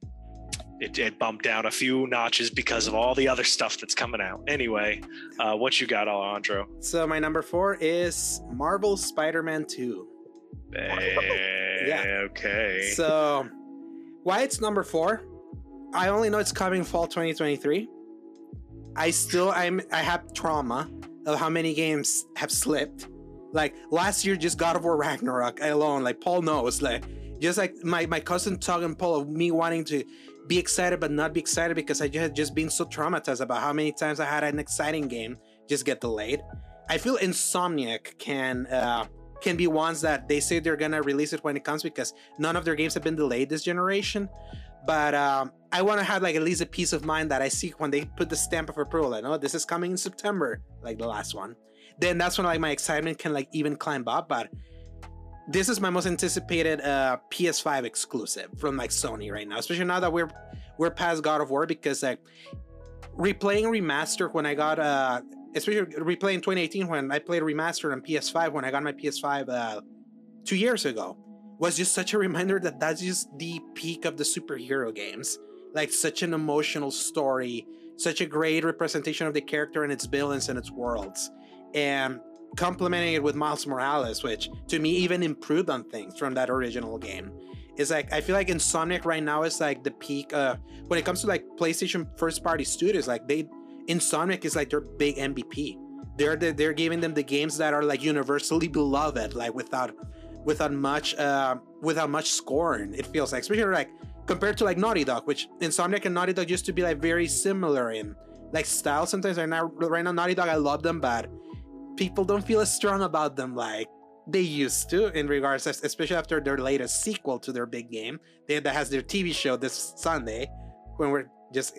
it, it bumped down a few notches because of all the other stuff that's coming out. Anyway, uh, what you got, Alejandro? So my number four is Marvel Spider-Man 2. Yeah. Okay. So why it's number four? I only know it's coming fall 2023. I still I'm I have trauma of how many games have slipped. Like last year, just God of War Ragnarok alone. Like Paul knows, like just like my my cousin Tug and Paul of me wanting to be excited but not be excited because I had just been so traumatized about how many times I had an exciting game just get delayed. I feel Insomniac can uh, can be ones that they say they're gonna release it when it comes because none of their games have been delayed this generation. But um, I want to have like at least a peace of mind that I see when they put the stamp of approval. Like, oh, this is coming in September, like the last one. Then that's when like my excitement can like even climb up. But this is my most anticipated uh, PS5 exclusive from like Sony right now, especially now that we're we're past God of War because like replaying remaster when I got uh especially replaying 2018 when I played remaster on PS5 when I got my PS5 uh two years ago was just such a reminder that that's just the peak of the superhero games. Like such an emotional story, such a great representation of the character and its villains and its worlds, and complementing it with Miles Morales, which to me even improved on things from that original game. Is like I feel like Insomniac right now is like the peak uh when it comes to like PlayStation first party studios, like they Insomniac is like their big MVP. They're the, they're giving them the games that are like universally beloved, like without without much uh without much scorn. It feels like, especially like compared to like Naughty Dog, which Insomniac and Naughty Dog used to be like very similar in like style. Sometimes right now, right now Naughty Dog, I love them, but people don't feel as strong about them like they used to in regards, especially after their latest sequel to their big game they, that has their TV show this Sunday when we're just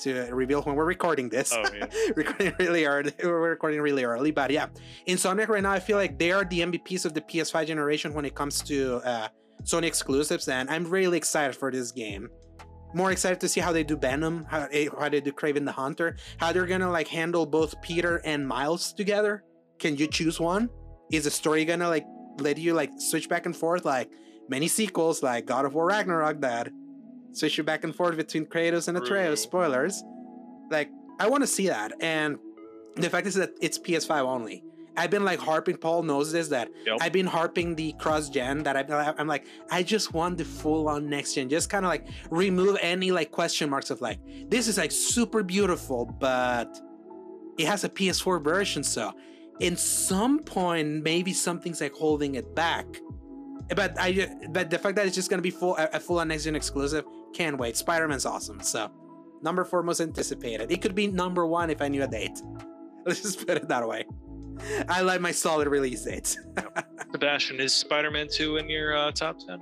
to reveal when we're recording this. Oh, yeah. recording really early. We're recording really early, but yeah, Insomniac right now, I feel like they are the MVPs of the PS5 generation when it comes to uh, Sony exclusives, and I'm really excited for this game. More excited to see how they do Venom, how, eh, how they do Kraven the Hunter, how they're gonna like handle both Peter and Miles together. Can you choose one? Is the story gonna like let you like switch back and forth like many sequels like God of War Ragnarok that switch you back and forth between Kratos and. Atreus? Spoilers. Like I want to see that, and the fact is that it's PS5 only. I've been like harping. Paul knows this that Yep. I've been harping the cross gen. That I've, I'm like, I just want the full on next gen. Just kind of like remove any like question marks of like this is like super beautiful, but it has a PS4 version. So, in some point, maybe something's like holding it back. But I, but the fact that it's just gonna be full a, a full on next gen exclusive, can't wait. Spider Man's awesome. So, number four most anticipated. It could be number one if I knew a date. Let's just put it that way. I like my solid release dates. Sebastian, is Spider-Man 2 in your uh, top 10?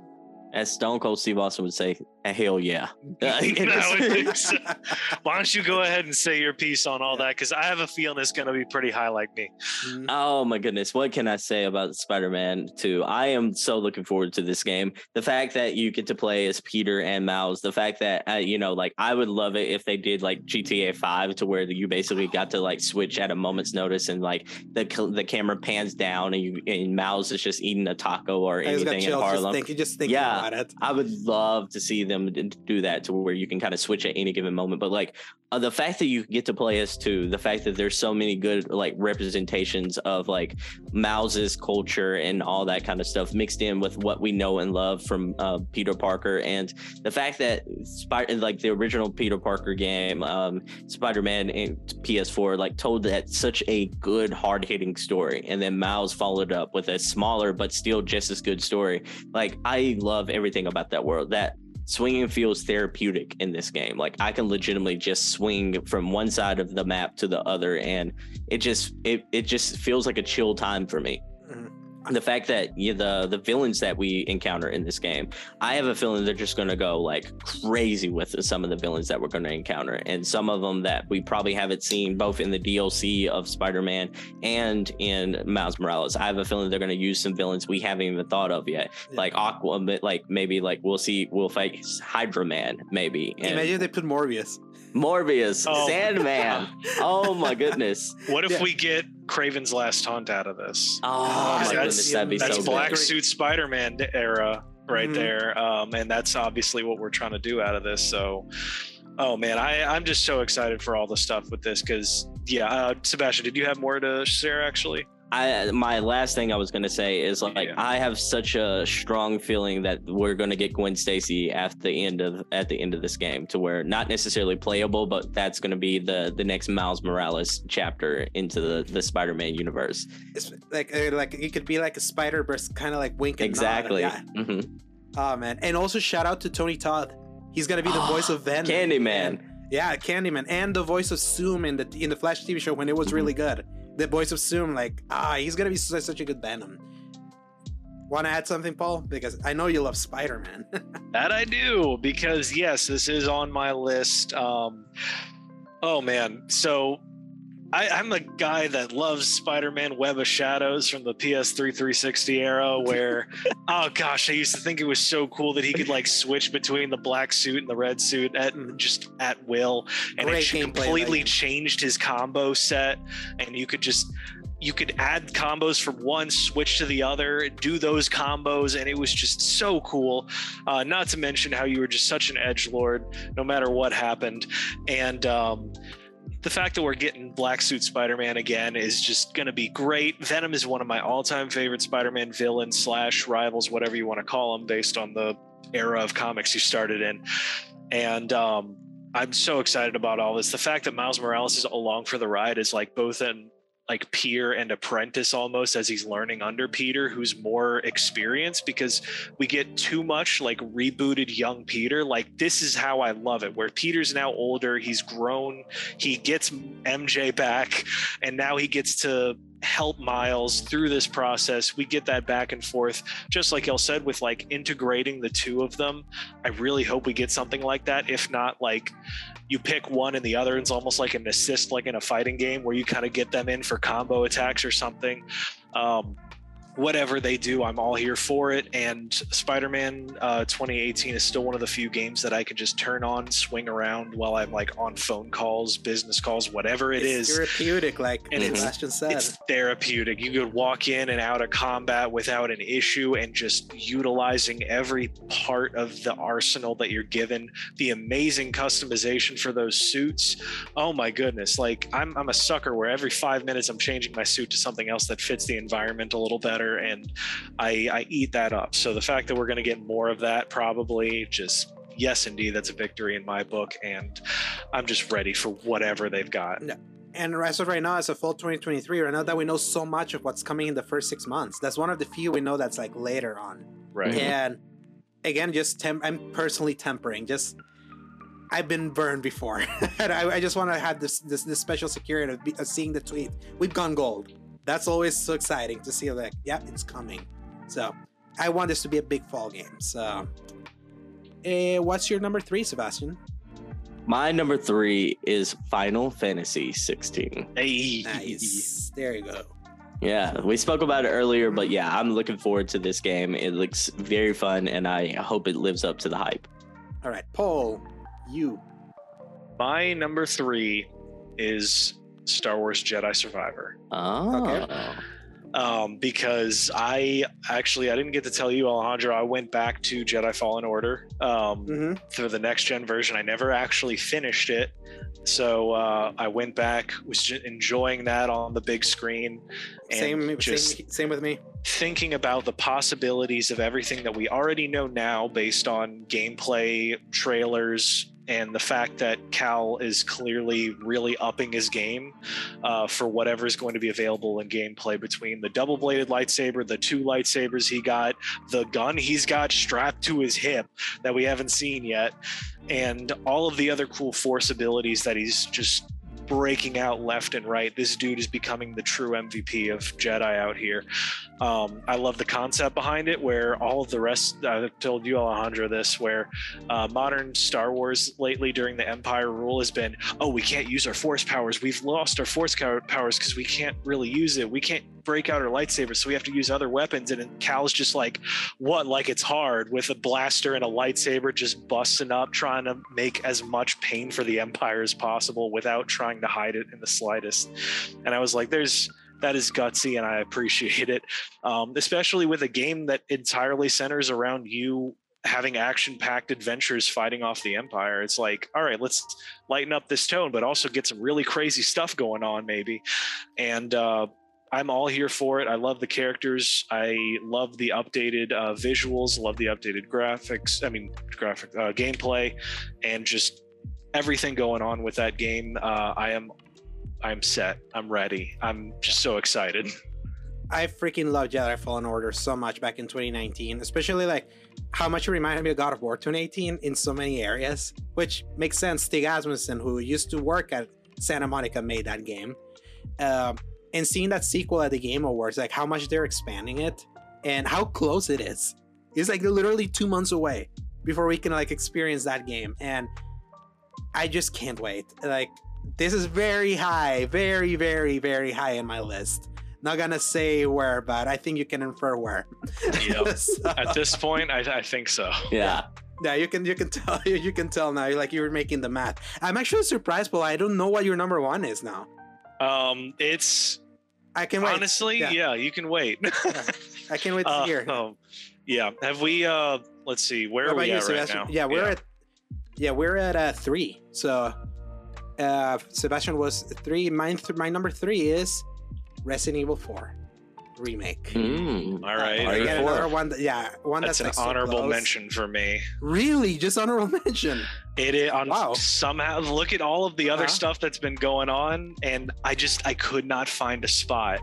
As Stone Cold Steve Austin would say, hell yeah. I so. Why don't you go ahead and say your piece on all that? Because I have a feeling it's going to be pretty high like me. Mhm. Oh my goodness, what can I say about Spider-Man 2? I am so looking forward to this game. The fact that you get to play as Peter and Miles, the fact that uh, you know, like I would love it if they did like GTA 5 to where you basically got to like switch at a moment's notice and like the the camera pans down and you and Miles is just eating a taco or I just got anything in chills just, Harlem. think, just thinking Yeah. It. I would love to see them do that to where you can kind of switch at any given moment. But like uh, the fact that you get to play as two, the fact that there's so many good like representations of like Miles's culture and all that kind of stuff mixed in with what we know and love from uh, Peter Parker, and the fact that Spider like the original Peter Parker game, um, Spider-Man in PS4, like told that such a good hard hitting story, and then Miles followed up with a smaller but still just as good story like I love everything about that world. That swinging feels therapeutic in this game. Like I can legitimately just swing from one side of the map to the other, and it just it it just feels like a chill time for me. Mhm. The fact that you, the the villains that we encounter in this game, I have a feeling they're just going to go like crazy with some of the villains that we're going to encounter, and some of them that we probably haven't seen both in the DLC of Spider-Man and in Miles Morales. I have a feeling they're going to use some villains we haven't even thought of yet, Yeah. like Aqua, like maybe like we'll see we'll fight Hydro Man maybe, and Imagine they put Morbius. Morbius, Oh. Sandman. oh my goodness! What if Yeah. we get Kraven's Last Hunt out of this? Oh, Oh, my that's- goodness, that'd be That's so Black good. Suit Spider Man era right Mhm. there. Um, and that's obviously what we're trying to do out of this. So, oh man, I, I'm just so excited for all the stuff with this because, yeah, uh, Sebastian, did you have more to share actually? I my last thing I was gonna say is like Yeah. I have such a strong feeling that we're gonna get Gwen Stacy at the end of at the end of this game to where not necessarily playable, but that's gonna be the the next Miles Morales chapter into the the Spider-Man universe. It's like uh, like it could be like a Spider Verse, kind of like wink and nod. Exactly. Yeah. hmm Oh man, and also shout out to Tony Todd. He's gonna be the voice of Venom. Candyman. And- yeah, Candyman, and the voice of Zoom in the in the Flash TV show when it was Mm-hmm. really good. The voice of Zoom, like ah, he's gonna be such, such a good Venom. Want to add something, Paul? Because I know you love Spider Man. That I do because yes, this is on my list. Um, oh man, so I, I'm a guy that loves Spider-Man: Web of Shadows from the PS3 360 era. Where, oh gosh, I used to think it was so cool that he could like switch between the black suit and the red suit at just at will, and Great it ch- gameplay in that completely changed his combo set, and you could just you could add combos from one, switch to the other, do those combos, and it was just so cool. Uh, not to mention how you were just such an edge lord, no matter what happened, and um, the fact that we're getting Black Suit Spider-Man again is just going to be great. Venom is one of my all-time favorite Spider-Man villains slash rivals, whatever you want to call them, based on the era of comics you started in, and. Um, I'm so excited about all this. The fact that Miles Morales is along for the ride is like both an like peer and apprentice almost as he's learning under mm-hmm. Peter, who's more experienced because we get too much like rebooted young Peter. Like, this is how I love it, where Peter's now older, he's grown, he gets MJ back, and now he gets to help Miles through this process. We get that back and forth, just like El said, with like integrating the two of them. I really hope we get something like that. If not, like you pick one and the other, it's almost like an assist, like in a fighting game where you kind of get them in for combo attacks or something. Um, whatever they do, I'm all here for it. And Spider Man uh, 2018 is still one of the few games that I can just turn on, swing around while I'm like on phone calls, business calls, whatever it it's is. therapeutic, like And it's- Sebastian said. It's therapeutic. You could walk in and out of combat without an issue and just utilizing every part of the arsenal that you're given. The amazing customization for those suits. Oh my goodness. Like I'm I'm a sucker where every five minutes I'm changing my suit to something else that fits the environment a little better and I, I eat that up. So the fact that we're gonna get more of that probably just yes indeed that's a victory in my book and I'm just ready for whatever they've got. and as of right now, as of fall 2023, right now that we know so much of what's coming in the first six months, that's one of the few we know that's like later on. Right. Mhm. And again, just temp- I'm personally tempering. Just I've been burned before, and I, I just want to have this, this this special security of, be, of seeing the tweet. We've gone gold. That's always so exciting to see. Like, yeah, it's coming. So I want this to be a big fall game. So, uh, what's your number three, Sebastian? My number three is Final Fantasy 16. Hey. Nice. There you go. Yeah, we spoke about it earlier, but yeah, I'm looking forward to this game. It looks very fun, and I hope it lives up to the hype. All right, Paul, you. My number three is Star Wars Jedi Survivor. Oh, Okay. um, because I actually I didn't get to tell you, Alejandro. I went back to Jedi Fallen Order um, hmm for the next gen version. I never actually finished it, so uh, I went back, was ju- enjoying that on the big screen, and Same, just same, same with me. thinking about the possibilities of everything that we already know now based on gameplay trailers and the fact that Cal is clearly really upping his game uh, for whatever is going to be available in gameplay between the double bladed lightsaber, the two lightsabers he got, the gun he's got strapped to his hip that we haven't seen yet, and all of the other cool force abilities that he's just breaking out left and right. This dude is becoming the true MVP of Jedi out here. Um, I love the concept behind it, where all of the rest. I've told you, Alejandro, this, where uh, modern Star Wars lately during the Empire rule has been, oh, we can't use our Force powers. We've lost our Force powers because we can't really use it. We can't break out our lightsabers, so we have to use other weapons. And Cal's just like, what? Like it's hard with a blaster and a lightsaber just busting up, trying to make as much pain for the Empire as possible without trying to hide it in the slightest. And I was like, there's that is gutsy and I appreciate it. Um, especially with a game that entirely centers around you having action packed adventures fighting off the Empire. It's like, all right, let's lighten up this tone, but also get some really crazy stuff going on, maybe. And uh, I'm all here for it. I love the characters. I love the updated uh, visuals. Love the updated graphics. I mean, graphic uh, gameplay, and just everything going on with that game. Uh, I am, I'm set. I'm ready. I'm just so excited. I freaking love Jedi Fallen Order so much back in 2019, especially like how much it reminded me of God of War 2018 in so many areas, which makes sense. Stig Asmussen, who used to work at Santa Monica, made that game. Um, and seeing that sequel at the Game Awards, like how much they're expanding it and how close it is. It's like literally two months away before we can like experience that game. And I just can't wait. Like, this is very high, very, very, very high in my list. Not gonna say where, but I think you can infer where. Yep. So- At this point, I, I think so. yeah. yeah, you can you can tell you can tell now. Like you're making the math. I'm actually surprised, but I don't know what your number one is now. Um, it's I can wait. honestly, Yeah. yeah. you can wait. I can't wait to Uh, hear. um, yeah. Have we? Uh, let's see. Where What are we about at you, right Sebastian? now? Yeah, we're at yeah we're at uh, three. So uh, Sebastian was three. Mine th- my number three is Resident Evil Four remake. Mm. All right. Are you Again, another one. That, yeah, one That's that's, an like honorable close. mention for me. Really, just honorable mention. It is on Wow. somehow look at all of the other Uh-huh. stuff that's been going on, and I just I could not find a spot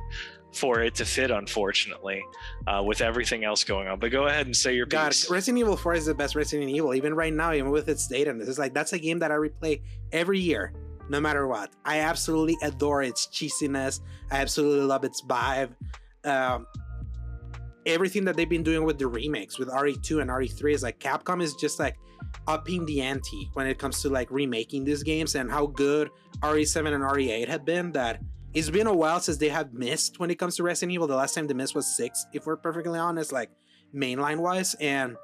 for it to fit, unfortunately, uh, with everything else going on. But go ahead and say your God, piece. Resident Evil 4 is the best Resident Evil, even right now, even with its data. And this is like that's a game that I replay every year, no matter what. I absolutely adore its cheesiness. I absolutely love its vibe. Um, everything that they've been doing with the remakes with RE2 and RE3 is like Capcom is just like upping the ante when it comes to like remaking these games and how good RE7 and RE8 have been that it's been a while since they have missed when it comes to Resident Evil. The last time they missed was six, if we're perfectly honest, like mainline wise. And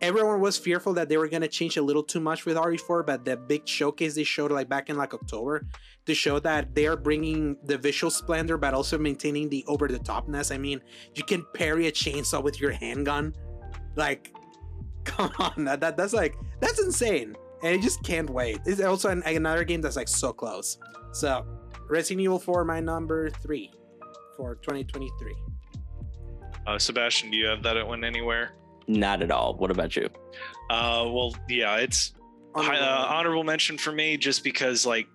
everyone was fearful that they were gonna change a little too much with RE4, but the big showcase they showed like back in like October to show that they are bringing the visual splendor, but also maintaining the over the topness. I mean, you can parry a chainsaw with your handgun. Like, come on, that, that that's like that's insane, and I just can't wait. It's also an, another game that's like so close. So, Resident Evil 4, my number three for 2023. Uh, Sebastian, do you have that one anywhere? Not at all. What about you? Uh, well, yeah, it's hi- uh, honorable mention for me just because like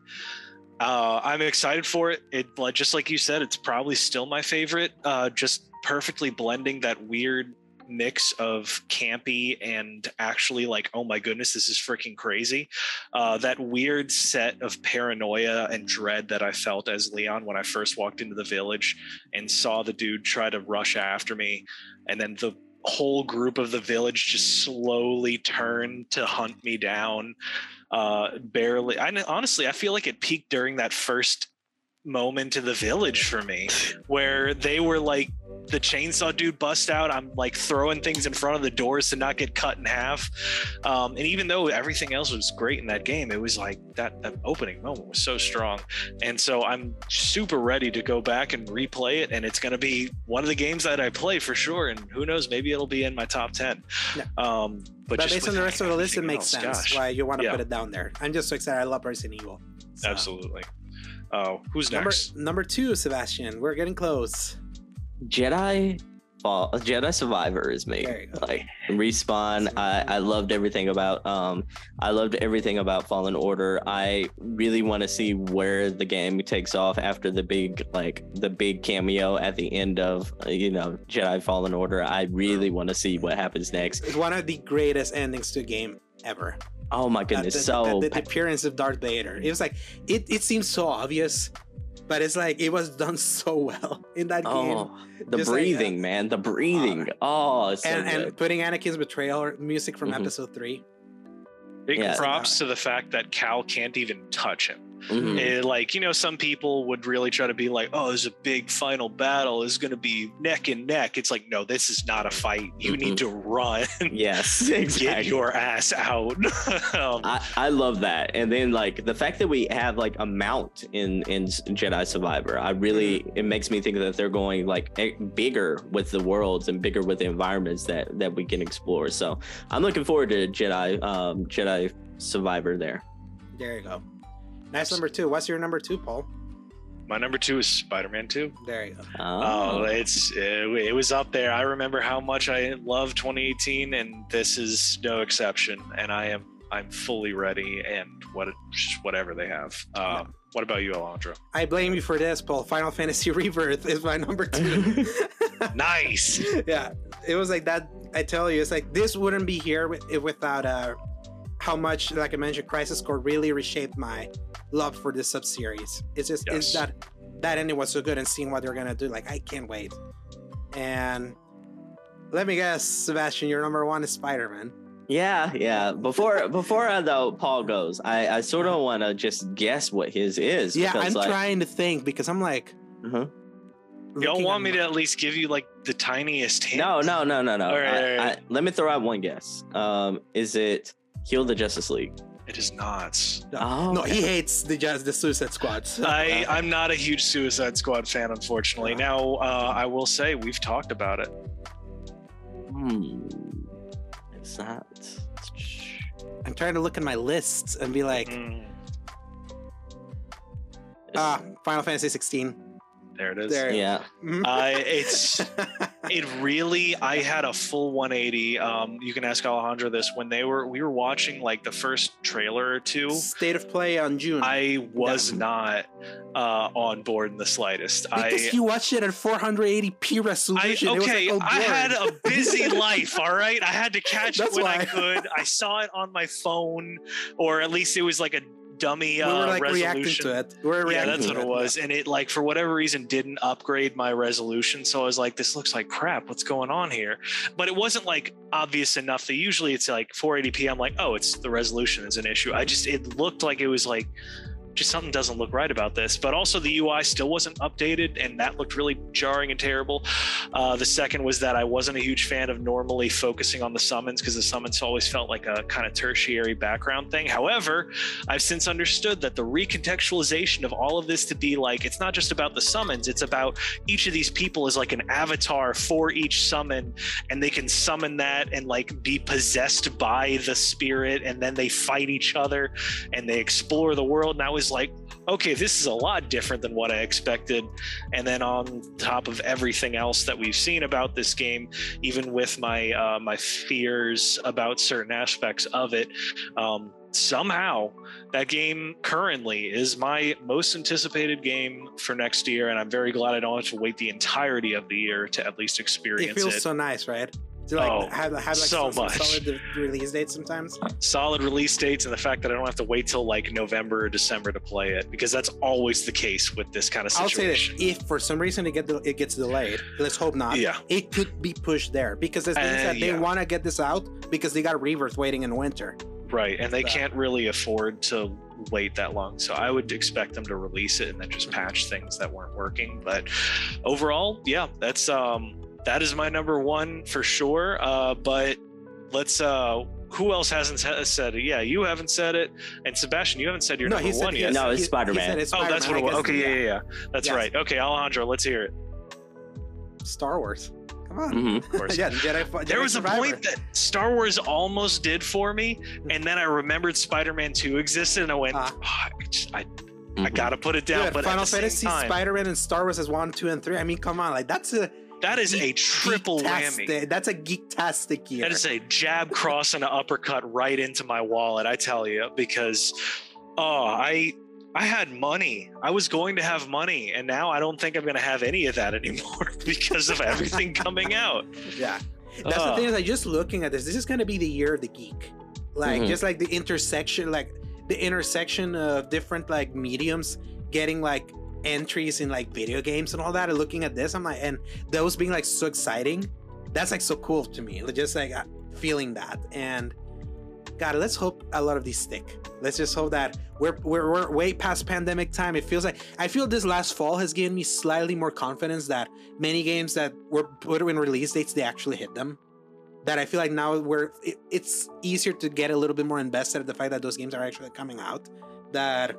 uh, I'm excited for it. It like just like you said, it's probably still my favorite. Uh, just perfectly blending that weird mix of campy and actually like oh my goodness this is freaking crazy uh, that weird set of paranoia and dread that i felt as leon when i first walked into the village and saw the dude try to rush after me and then the whole group of the village just slowly turned to hunt me down. Uh, barely. I honestly, I feel like it peaked during that first moment in the village for me, where they were like the chainsaw dude bust out. I'm like throwing things in front of the doors to not get cut in half. Um, and even though everything else was great in that game, it was like that, that opening moment was so strong. And so I'm super ready to go back and replay it. And it's going to be one of the games that I play for sure. And who knows, maybe it'll be in my top 10. Yeah. Um, but, But, based on the rest of the list, it makes else, sense gosh. why you want to Yeah. put it down there. I'm just so excited. I love Resident Evil. So, Absolutely. Oh, who's Number next? number two, Sebastian. We're getting close. Jedi Fall Jedi Survivor is me. There you go. Like respawn. I, I loved everything about um I loved everything about Fallen Order. I really want to see where the game takes off after the big like the big cameo at the end of you know Jedi Fallen Order. I really want to see what happens next. It's one of the greatest endings to a game ever. Oh my Uh, goodness, the, so the, the appearance of Darth Vader. It was like it. It seems so obvious, but it's like it was done so well in that game. oh the Just like, uh, breathing, man, the breathing. oh, so and and putting Anakin's betrayal music from Mhm. episode three. Big Yeah. props to the fact that Cal can't even touch him. Mhm. Eh, like, you know, some people would really try to be like, oh, there's a big final battle. It's going to be neck and neck. It's like, no, this is not a fight. You need to run. Yes, Exactly. Get your ass out. um, I, I love that and then like the fact that we have like a mount in in jedi survivor i really it makes me think that they're going like bigger with the worlds and bigger with the environments that that we can explore so i'm looking forward to jedi um jedi survivor there There you go. Nice number two. What's your number two, Paul? my number two is Spider Man 2. There you go. Oh, it's it, it was up there. I remember how much I loved 2018, and this is no exception. And I am I'm fully ready, and what whatever they have. Uh, What about you, Alondra? I blame you for this, Paul. Final Fantasy Rebirth is my number two. Nice. yeah, it was like that. I tell you, it's like this wouldn't be here if without uh, how much, like I mentioned, Crisis Core really reshaped my love for this sub series. It's just it's that that ending was so good, and seeing what they're gonna do, like I can't wait. And let me guess, Sebastian, your number one is Spider Man. yeah yeah before before uh, though paul goes i i sort of want to just guess what his is Yeah, because, I'm like, trying to think because I'm like, uh-huh. Y'all looking want me my- to at least give you like the tiniest hint? no no no no no All right, I- all right. I- let me throw out one guess um is it heal the justice league it is not. No, Oh, no, okay. he hates the just the Suicide Squad. I, I'm not a huge Suicide Squad fan, unfortunately. Now, uh, I will say we've talked about it. Hmm. Is that? I'm trying to look at my lists and be like, Mm, ah, Final Fantasy 16. There it is. There. yeah. Mhm. Uh, it's it really i had a full 180 um you can ask alejandro this when they were we were watching like the first trailer or two State of play on June. i was Yeah. not uh on board in the slightest because i you watched it at 480p resolution. It was, okay, like, all I had a busy life, all right? I had to catch it That's when I could. I saw it on my phone, or at least it was like a dummy we uh, were like reacting resolution. to it. We were yeah, that's what it was. And it like for whatever reason didn't upgrade my resolution. So I was like, this looks like crap. What's going on here? But it wasn't like obvious enough that usually it's like 480p. I'm like, oh, it's the resolution is an issue. I just it looked like it was like just something doesn't look right about this. But also the UI still wasn't updated, and that looked really jarring and terrible. Uh, the second was that I wasn't a huge fan of normally focusing on the summons because the summons always felt like a kind of tertiary background thing. However, I've since understood that the recontextualization of all of this to be like it's not just about the summons, it's about each of these people is like an avatar for each summon, and they can summon that and like be possessed by the spirit, and then they fight each other and they explore the world. And I was like, okay, this is a lot different than what I expected. And then on top of everything else that we've seen about this game, even with my uh, my fears about certain aspects of it, um, somehow that game currently is my most anticipated game for next year, and I'm very glad I don't have to wait the entirety of the year to at least experience It feels it. Feels so nice, right? To like Oh, have have like so some, much. solid release dates sometimes. solid release dates and the fact that I don't have to wait till like November or December to play it because that's always the case with this kind of situation. I'll say this: if for some reason it get it gets delayed, let's hope not. Yeah. it could be pushed there because the Uh, that they yeah. want to get this out because they got Rebirth waiting in winter. Right, and they That. can't really afford to wait that long. So I would expect them to release it and then just patch things that weren't working. But overall, yeah, that's um that is my number one for sure. Uh, but let's uh who else hasn't said it? Yeah, you haven't said it, and Sebastian, you haven't said your no, number he said one he- yet. No, it's he- he Spider-Man. said it's Oh, that's what Spider-Man, it was. Okay, yeah, yeah, yeah. That's Yes. right. Okay, Alejandro, let's hear it. Star Wars. Come on. hmm Of course. yeah, Jedi. Jedi there was a point that Star Wars almost did for me, and then I remembered Spider-Man 2 existed, and I went, Ah. "Oh, I, just- I, I Mhm. gotta put it down. Dude, but Final at the Fantasy, Spider-Man, and Star Wars as one, two, and three. I mean, come on, like that's a that is a triple geek-tastic- whammy. That's a geek-tastic year. That is a jab, cross, and an uppercut right into my wallet. I tell you, because oh, I I had money. I was going to have money, and now I don't think I'm going to have any of that anymore because of everything coming out. yeah. That's the thing is like just looking at this, this is gonna be the year of the geek. Like Mhm. just like the intersection, like the intersection of different like mediums getting like entries in like video games and all that. And looking at this, I'm like, and those being like so exciting, that's like so cool to me. Just like uh, feeling that. And God, let's hope a lot of these stick. Let's just hope that we're, we're we're way past pandemic time. It feels like I feel this last fall has given me slightly more confidence that many games that were put in release dates they actually hit them. That I feel like now we're it, it's easier to get a little bit more invested in the fact that those games are actually coming out. That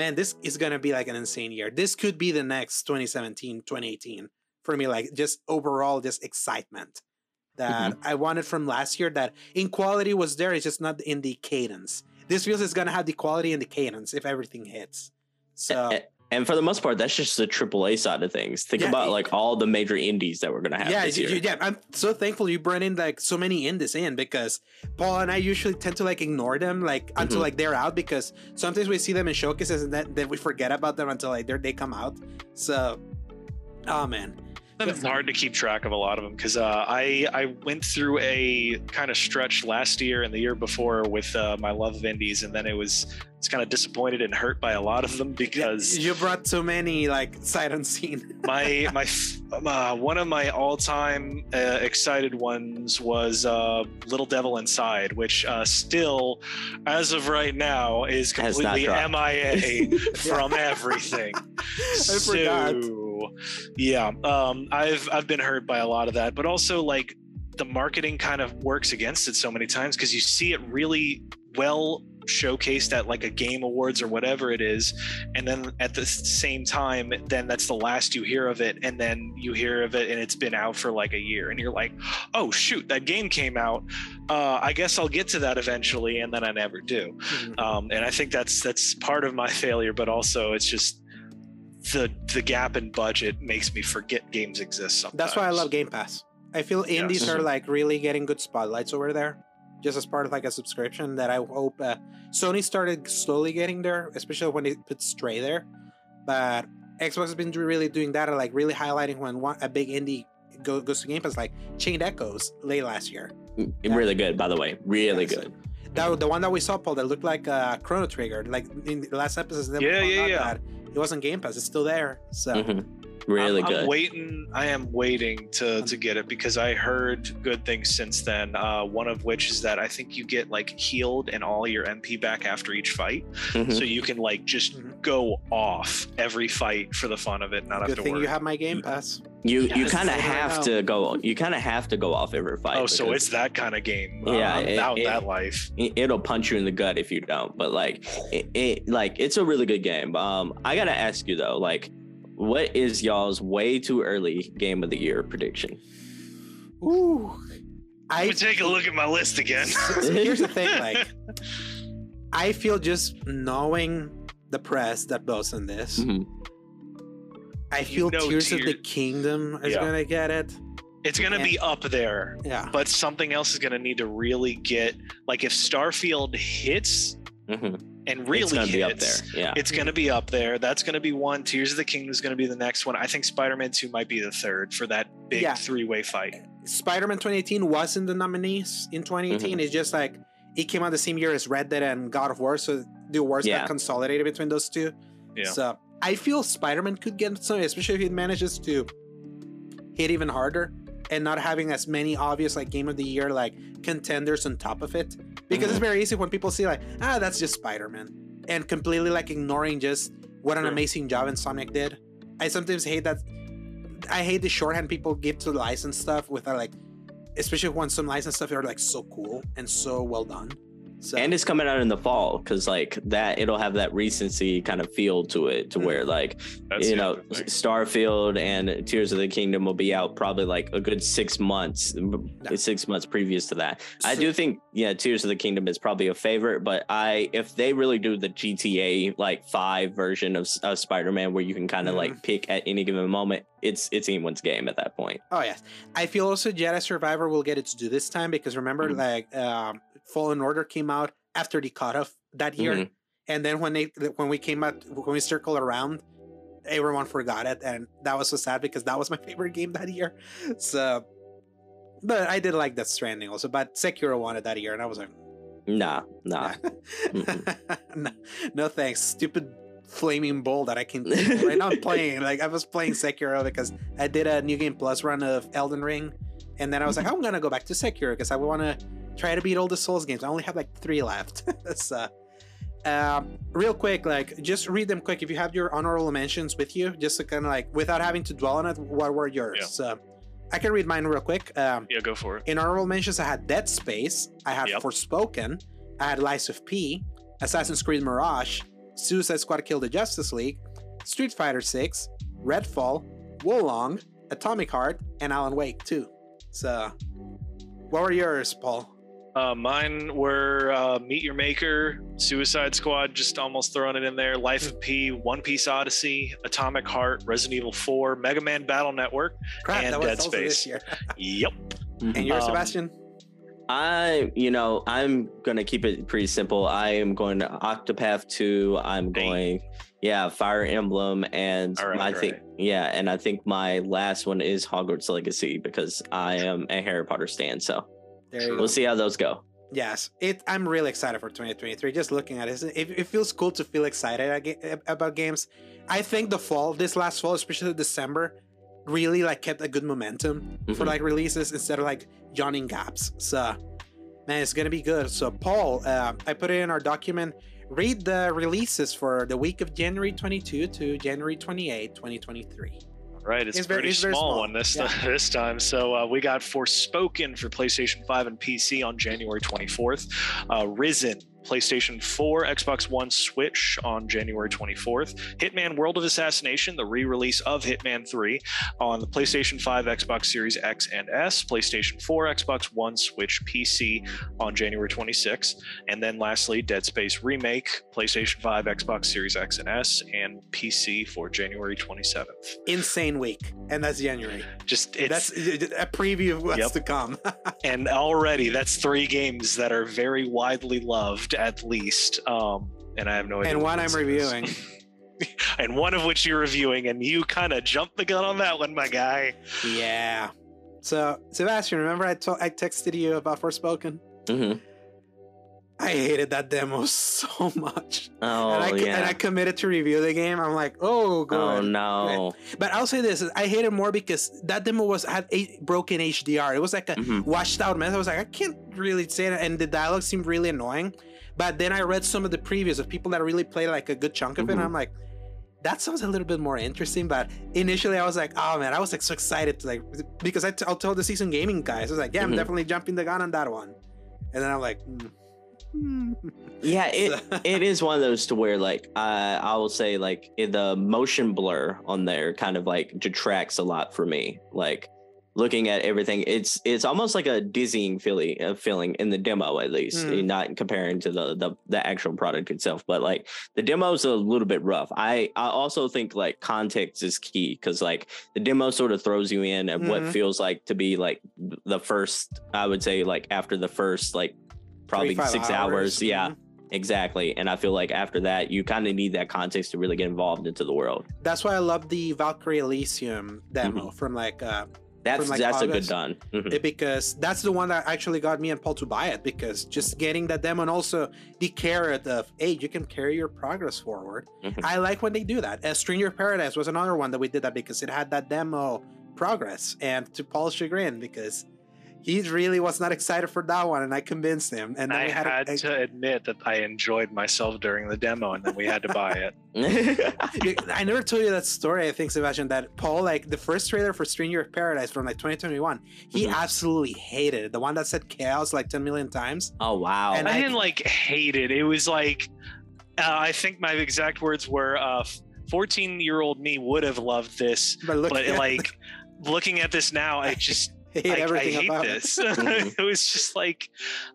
man, this is gonna be like an insane year. This could be the next 2017, 2018 for me. Like just overall, just excitement that mm-hmm. I wanted from last year. That in quality was there. It's just not in the cadence. This feels it's gonna have the quality and the cadence if everything hits. So And for the most part, that's just the AAA side of things. Think Yeah, about it- like all the major indies that we're gonna have yeah, this year. you- yeah. I'm so thankful you brought in like so many indies in because Paul and I usually tend to like ignore them like until Mhm. like they're out because sometimes we see them in showcases and then, then we forget about them until like they're, they come out. So, oh man, It's hard to keep track of a lot of them because uh, I I went through a kind of stretch last year and the year before with uh, my love of indies, and then it was it's kind of disappointed and hurt by a lot of them because you brought so many like sight unseen. my my uh, one of my all-time uh, excited ones was uh, Little Devil Inside, which uh, still, as of right now, is completely dropped. MIA from everything. I forgot. Yeah, um, I've I've been hurt by a lot of that, but also like the marketing kind of works against it so many times because you see it really well showcased at like a game awards or whatever it is and then at the same time then that's the last you hear of it and then you hear of it and it's been out for like a year and you're like oh shoot that game came out uh, i guess i'll get to that eventually and then i never do um, and I think that's that's part of my failure, but also it's just the the gap in budget makes me forget games exist. Sometimes. That's why I love Game Pass. I feel indies Yes. are like really getting good spotlights over there, just as part of like a subscription. That I hope uh, Sony started slowly getting there, especially when they put Stray there. But Xbox has been really doing that, and like really highlighting when one, a big indie go, goes to Game Pass, like Chained Echoes late last year. Really good, by the way. Really Yeah, so- good. That the one that we saw, Paul, that looked like uh, Chrono Trigger. Like in the last episodes, then we Yeah, yeah, yeah. that it wasn't Game Pass. It's still there. So Mhm. Really I'm, good. I'm waiting. I am waiting to to get it because I heard good things since then. Uh, one of which is that I think you get like healed and all your MP back after each fight, Mhm. so you can like just Mhm. go off every fight for the fun of it, not have to thing worry. you have my Game Pass. You you kind of have to go. You kind of have to go off every fight. oh, so it's that kind of game. Yeah, it- without it- that life. it- it'll punch you in the gut if you don't. But like it, it like it's a really good game. Um, I gotta ask you though, like, what is y'all's way too early game of the year prediction? Ooh, Let I me take a look at my list again. So- so here's the thing, like I feel just knowing the press that goes in this, Mhm. I feel know Tears of the Kingdom is Yeah. gonna get it. It's gonna be up there, Yeah. but something else is gonna need to really get like if Starfield hits Mhm. And really it's gonna hits, be up there. Yeah. It's gonna be up there. That's gonna be one. Tears of the Kingdom is gonna be the next one. I think Spider-Man 2 might be the third for that big Yeah. three-way fight. Spider-Man 2018 wasn't the nominees in 2018. Mm-hmm. It's just like it came out the same year as Red Dead and God of War, so the awards Yeah. got consolidated between those two. Yeah. So I feel Spider-Man could get some, especially if it manages to hit even harder and not having as many obvious like game of the year like contenders on top of it. Because it's Mm-hmm. very easy when people see like, ah, that's just Spider-Man. And completely like ignoring just what an Sure. amazing job Insomniac did. I sometimes hate that I hate the shorthand people give to license stuff without like especially when some license stuff are like so cool and so well done. So and it's coming out in the fall because like that it'll have that recency kind of feel to it to Mhm. where like That's you know starfield and tears of the kingdom will be out probably like a good six months Yeah. six months previous to that i do think yeah tears of the kingdom is probably a favorite but i if they really do the gta like five version of, of spider-man where you can kind of like pick at any given moment it's it's anyone's game at that point Oh yes, I feel also Jedi Survivor will get its due this time because remember, Mhm. like um, Fallen Order came out after the cutoff that year, Mhm. and then when they when we came out when we circled around, everyone forgot it, and that was so sad because that was my favorite game that year. So, but I did like that Stranding also, but Sekiro won it that year, and I was like, nah nah. no, no thanks, stupid flaming bowl that I can right now. I'm playing. Like I was playing Sekiro because I did a new game plus run of Elden Ring, and then I was like, I'm gonna go back to Sekiro because I want to try to beat all the Souls games. I only have like three left. so, um, real quick, like just read them quick. If you have your honorable mentions with you, just to kind of like without having to dwell on it, what were yours? Yeah. So, I can read mine real quick. Um, Yeah, go for it. in honorable mentions, I had Dead Space, I had Yep. Forspoken, I had Lies of P, Assassin's Creed Mirage, Suicide Squad Kill the Justice League, Street Fighter 6, Redfall, Wo Long, Atomic Heart, and Alan Wake 2. So, what were yours, Paul? Uh, mine were uh, Meet Your Maker, Suicide Squad, just almost throwing it in there. Lies of P, One Piece Odyssey, Atomic Heart, Resident Evil 4, Mega Man Battle Network. Crap, And that was Dead Space. this year. Yep. and yours, Um, Sebastion? I, you know, I'm gonna keep it pretty simple. I am going to Octopath 2. I'm Hey. going, yeah, Fire Emblem, and All right, I all think, right. yeah, and I think my last one is Hogwarts Legacy because I am a Harry Potter stan. So There you we'll see how those go. Yes, it. I'm really excited for 2023. Just looking at it, it, it feels cool to feel excited about games. I think the fall, this last fall, especially December, really like kept a good momentum for Mhm. like releases instead of like yawning gaps. So, man, it's gonna be good. So, Paul, uh, I put it in our document. Read the releases for the week of January 22 to January 28, 2023. Right, it's, It's a very- pretty it's very small, small. one this Yeah. this time. So uh, we got Forspoken for PlayStation 5 and PC on January 24th. Uh, Risen, PlayStation 4, Xbox One, Switch on January 24th. Hitman: World of Assassination, the re-release of Hitman 3 on the PlayStation 5, Xbox Series X and S, PlayStation 4, Xbox One, Switch, PC on January 26th. And then lastly, Dead Space Remake, PlayStation 5, Xbox Series X and S, and PC for January 27th. Insane week, and that's January. Just it's that's a preview of what's Yep. to come. and already that's three games that are very widely loved at least. Um, and I have no idea. and one I'm reviewing. and one of which you're reviewing, and you kind of jumped the gun on that one, my guy. Yeah. So, Sebastion, remember I told I texted you about Forspoken? hmm I hated that demo so much. Oh and, I, yeah. and I committed to review the game. I'm like, oh, good. oh no. But I'll say this: I hated more because that demo was had a broken HDR. It was like a Mhm. washed out mess. I was like, I can't really say that, and the dialogue seemed really annoying. But then I read some of the previews of people that really played like a good chunk of it, and Mhm. I'm like, that sounds a little bit more interesting. But initially, I was like, oh man, I was like so excited to like because I t- I'll tell the season gaming guys, I was like, yeah, I'm Mhm. definitely jumping the gun on that one, and then I'm like. mm. Yeah, it it is one of those to where like uh, I will say like the motion blur on there kind of like detracts a lot for me. Like looking at everything, it's it's almost like a dizzying feeling uh, feeling in the demo at least, Mm. not comparing to the, the the actual product itself. But like the demo is a little bit rough. I I also think like context is key because like the demo sort of throws you in at what Mhm. feels like to be like the first. I would say like after the first like probably six hours. Yeah. Mhm. Exactly. And I feel like after that, you kind of need that context to really get involved into the world. That's why I love the Valkyrie Elysium demo Mm-hmm. from like uh That's like, that's a good August. done. Mhm. It- because that's the one that actually got me and Paul to buy it because just getting that demo and also the carrot of hey you can carry your progress forward Mhm. I like when they do that uh, Stranger Paradise was another one that we did that because it had that demo progress and to Paul's chagrin because he really was not excited for that one and I convinced him and then I we had, had a, to admit that I enjoyed myself during the demo, and then we had to buy it. I never told you that story. I think Sebastion that Paul like the first trailer for Stranger of Paradise from like 2021. He Mhm. absolutely hated it. The one that said chaos like 10 million times. oh wow. And I, I- didn't like hate it. It was like, uh, I think my exact words were, uh, 14 year old me would have loved this, But look, but like looking at this now, I just I hate I, I everything hate about this. Mhm. it was just like,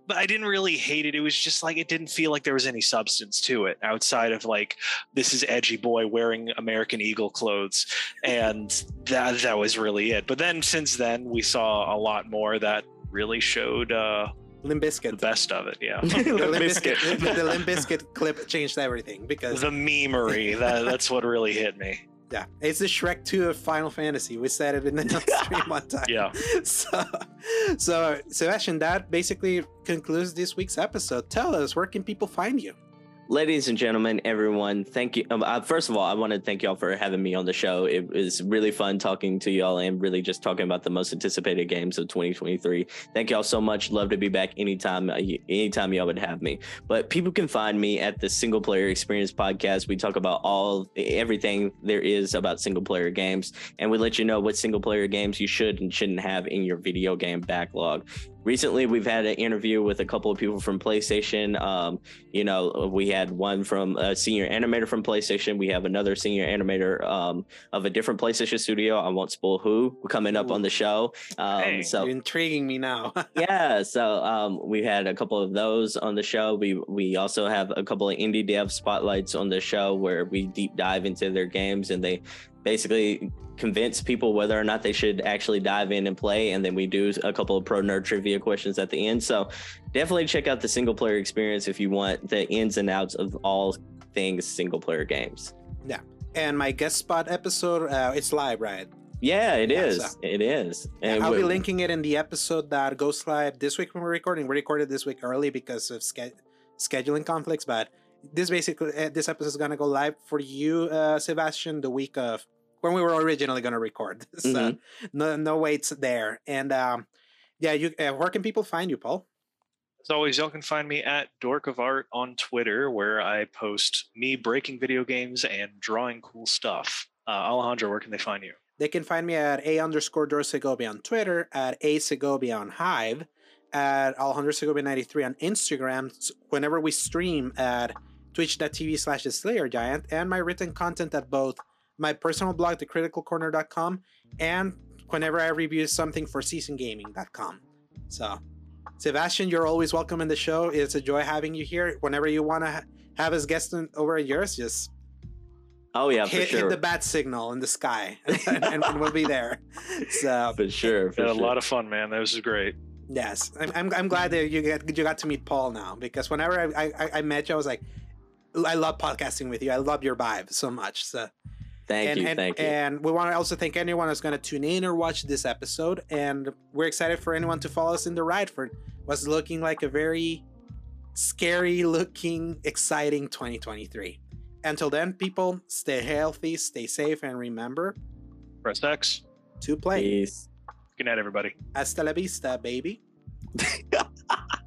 but I didn't really hate it. It was just like it didn't feel like there was any substance to it outside of like this is edgy boy wearing American Eagle clothes, and that that was really it. But then since then we saw a lot more that really showed uh, it. Limp the best of it. Yeah, The The Limp. Bizkit, the Limp Bizkit clip changed everything because the memery. That that's what really hit me. Yeah, it's the Shrek 2 of Final Fantasy. We said it in the stream one time. Yeah. So, so Sebastion, that basically concludes this week's episode. Tell us where can people find you? Ladies and gentlemen, everyone, thank you. Um, uh, first of all, I want to thank y'all for having me on the show. It was really fun talking to y'all and really just talking about the most anticipated games of 2023. Thank y'all so much. Love to be back anytime, uh, anytime y'all would have me. But people can find me at the Single Player Experience podcast. We talk about all everything there is about single player games, and we let you know what single player games you should and shouldn't have in your video game backlog. Recently, we've had an interview with a couple of people from PlayStation. Um, you know, we had one from a senior animator from PlayStation. We have another senior animator um, of a different PlayStation studio. I won't spoil who coming up on the show. Um, Hey. so intriguing me now. yeah, so um, we had a couple of those on the show. We we also have a couple of indie dev spotlights on the show where we deep dive into their games and they basically convince people whether or not they should actually dive in and play. And then we do a couple of pro nerd trivia questions at the end. So definitely check out the single player experience if you want the ins and outs of all things single player games. Yeah. And my guest spot episode, uh, it's live, right? Yeah, it Yeah, is. so- It is. And I'll be linking it in the episode that goes live this week when we're recording. We recorded this week early because of ske- scheduling conflicts, but this basically uh, this episode is gonna go live for you, uh, Sebastion, the week of when we were originally gonna record. so Mhm. no no waits there. And um, yeah, you uh, where can people find you, Paul? As always, y'all can find me at Dork of Art on Twitter, where I post me breaking video games and drawing cool stuff. Uh, Alejandro, where can they find you? They can find me at a underscore Dor Segovia on Twitter, at a Segovia on Hive, at Alejandro Segovia 93 on Instagram. Whenever we stream at twitch.tv slash the Slayer Giant, and my written content at both my personal blog, thecriticalcorner.com, and whenever I review something for seasongaming.com. So, Sebastion, you're always welcome in the show. It's a joy having you here. Whenever you want to ha- have us guest in, over at yours, just Oh yeah, for hit, hit the bat signal in the sky, and, and we'll be there. So for sure. For Had a lot of fun, man. That was great. yes, I'm, I'm, I'm glad that you get you got to meet Paul now because whenever I, I, I met you, I was like, I love podcasting with you. I love your vibe so much. So Thank and, you. and, thank you. and we want to also thank anyone who's going to tune in or watch this episode, and we're excited for anyone to follow us in the ride for what's looking like a very scary looking, exciting 2023. Until then, people, stay healthy, stay safe, and remember Press X. to play. Peace. Good night, everybody. Hasta la vista, baby.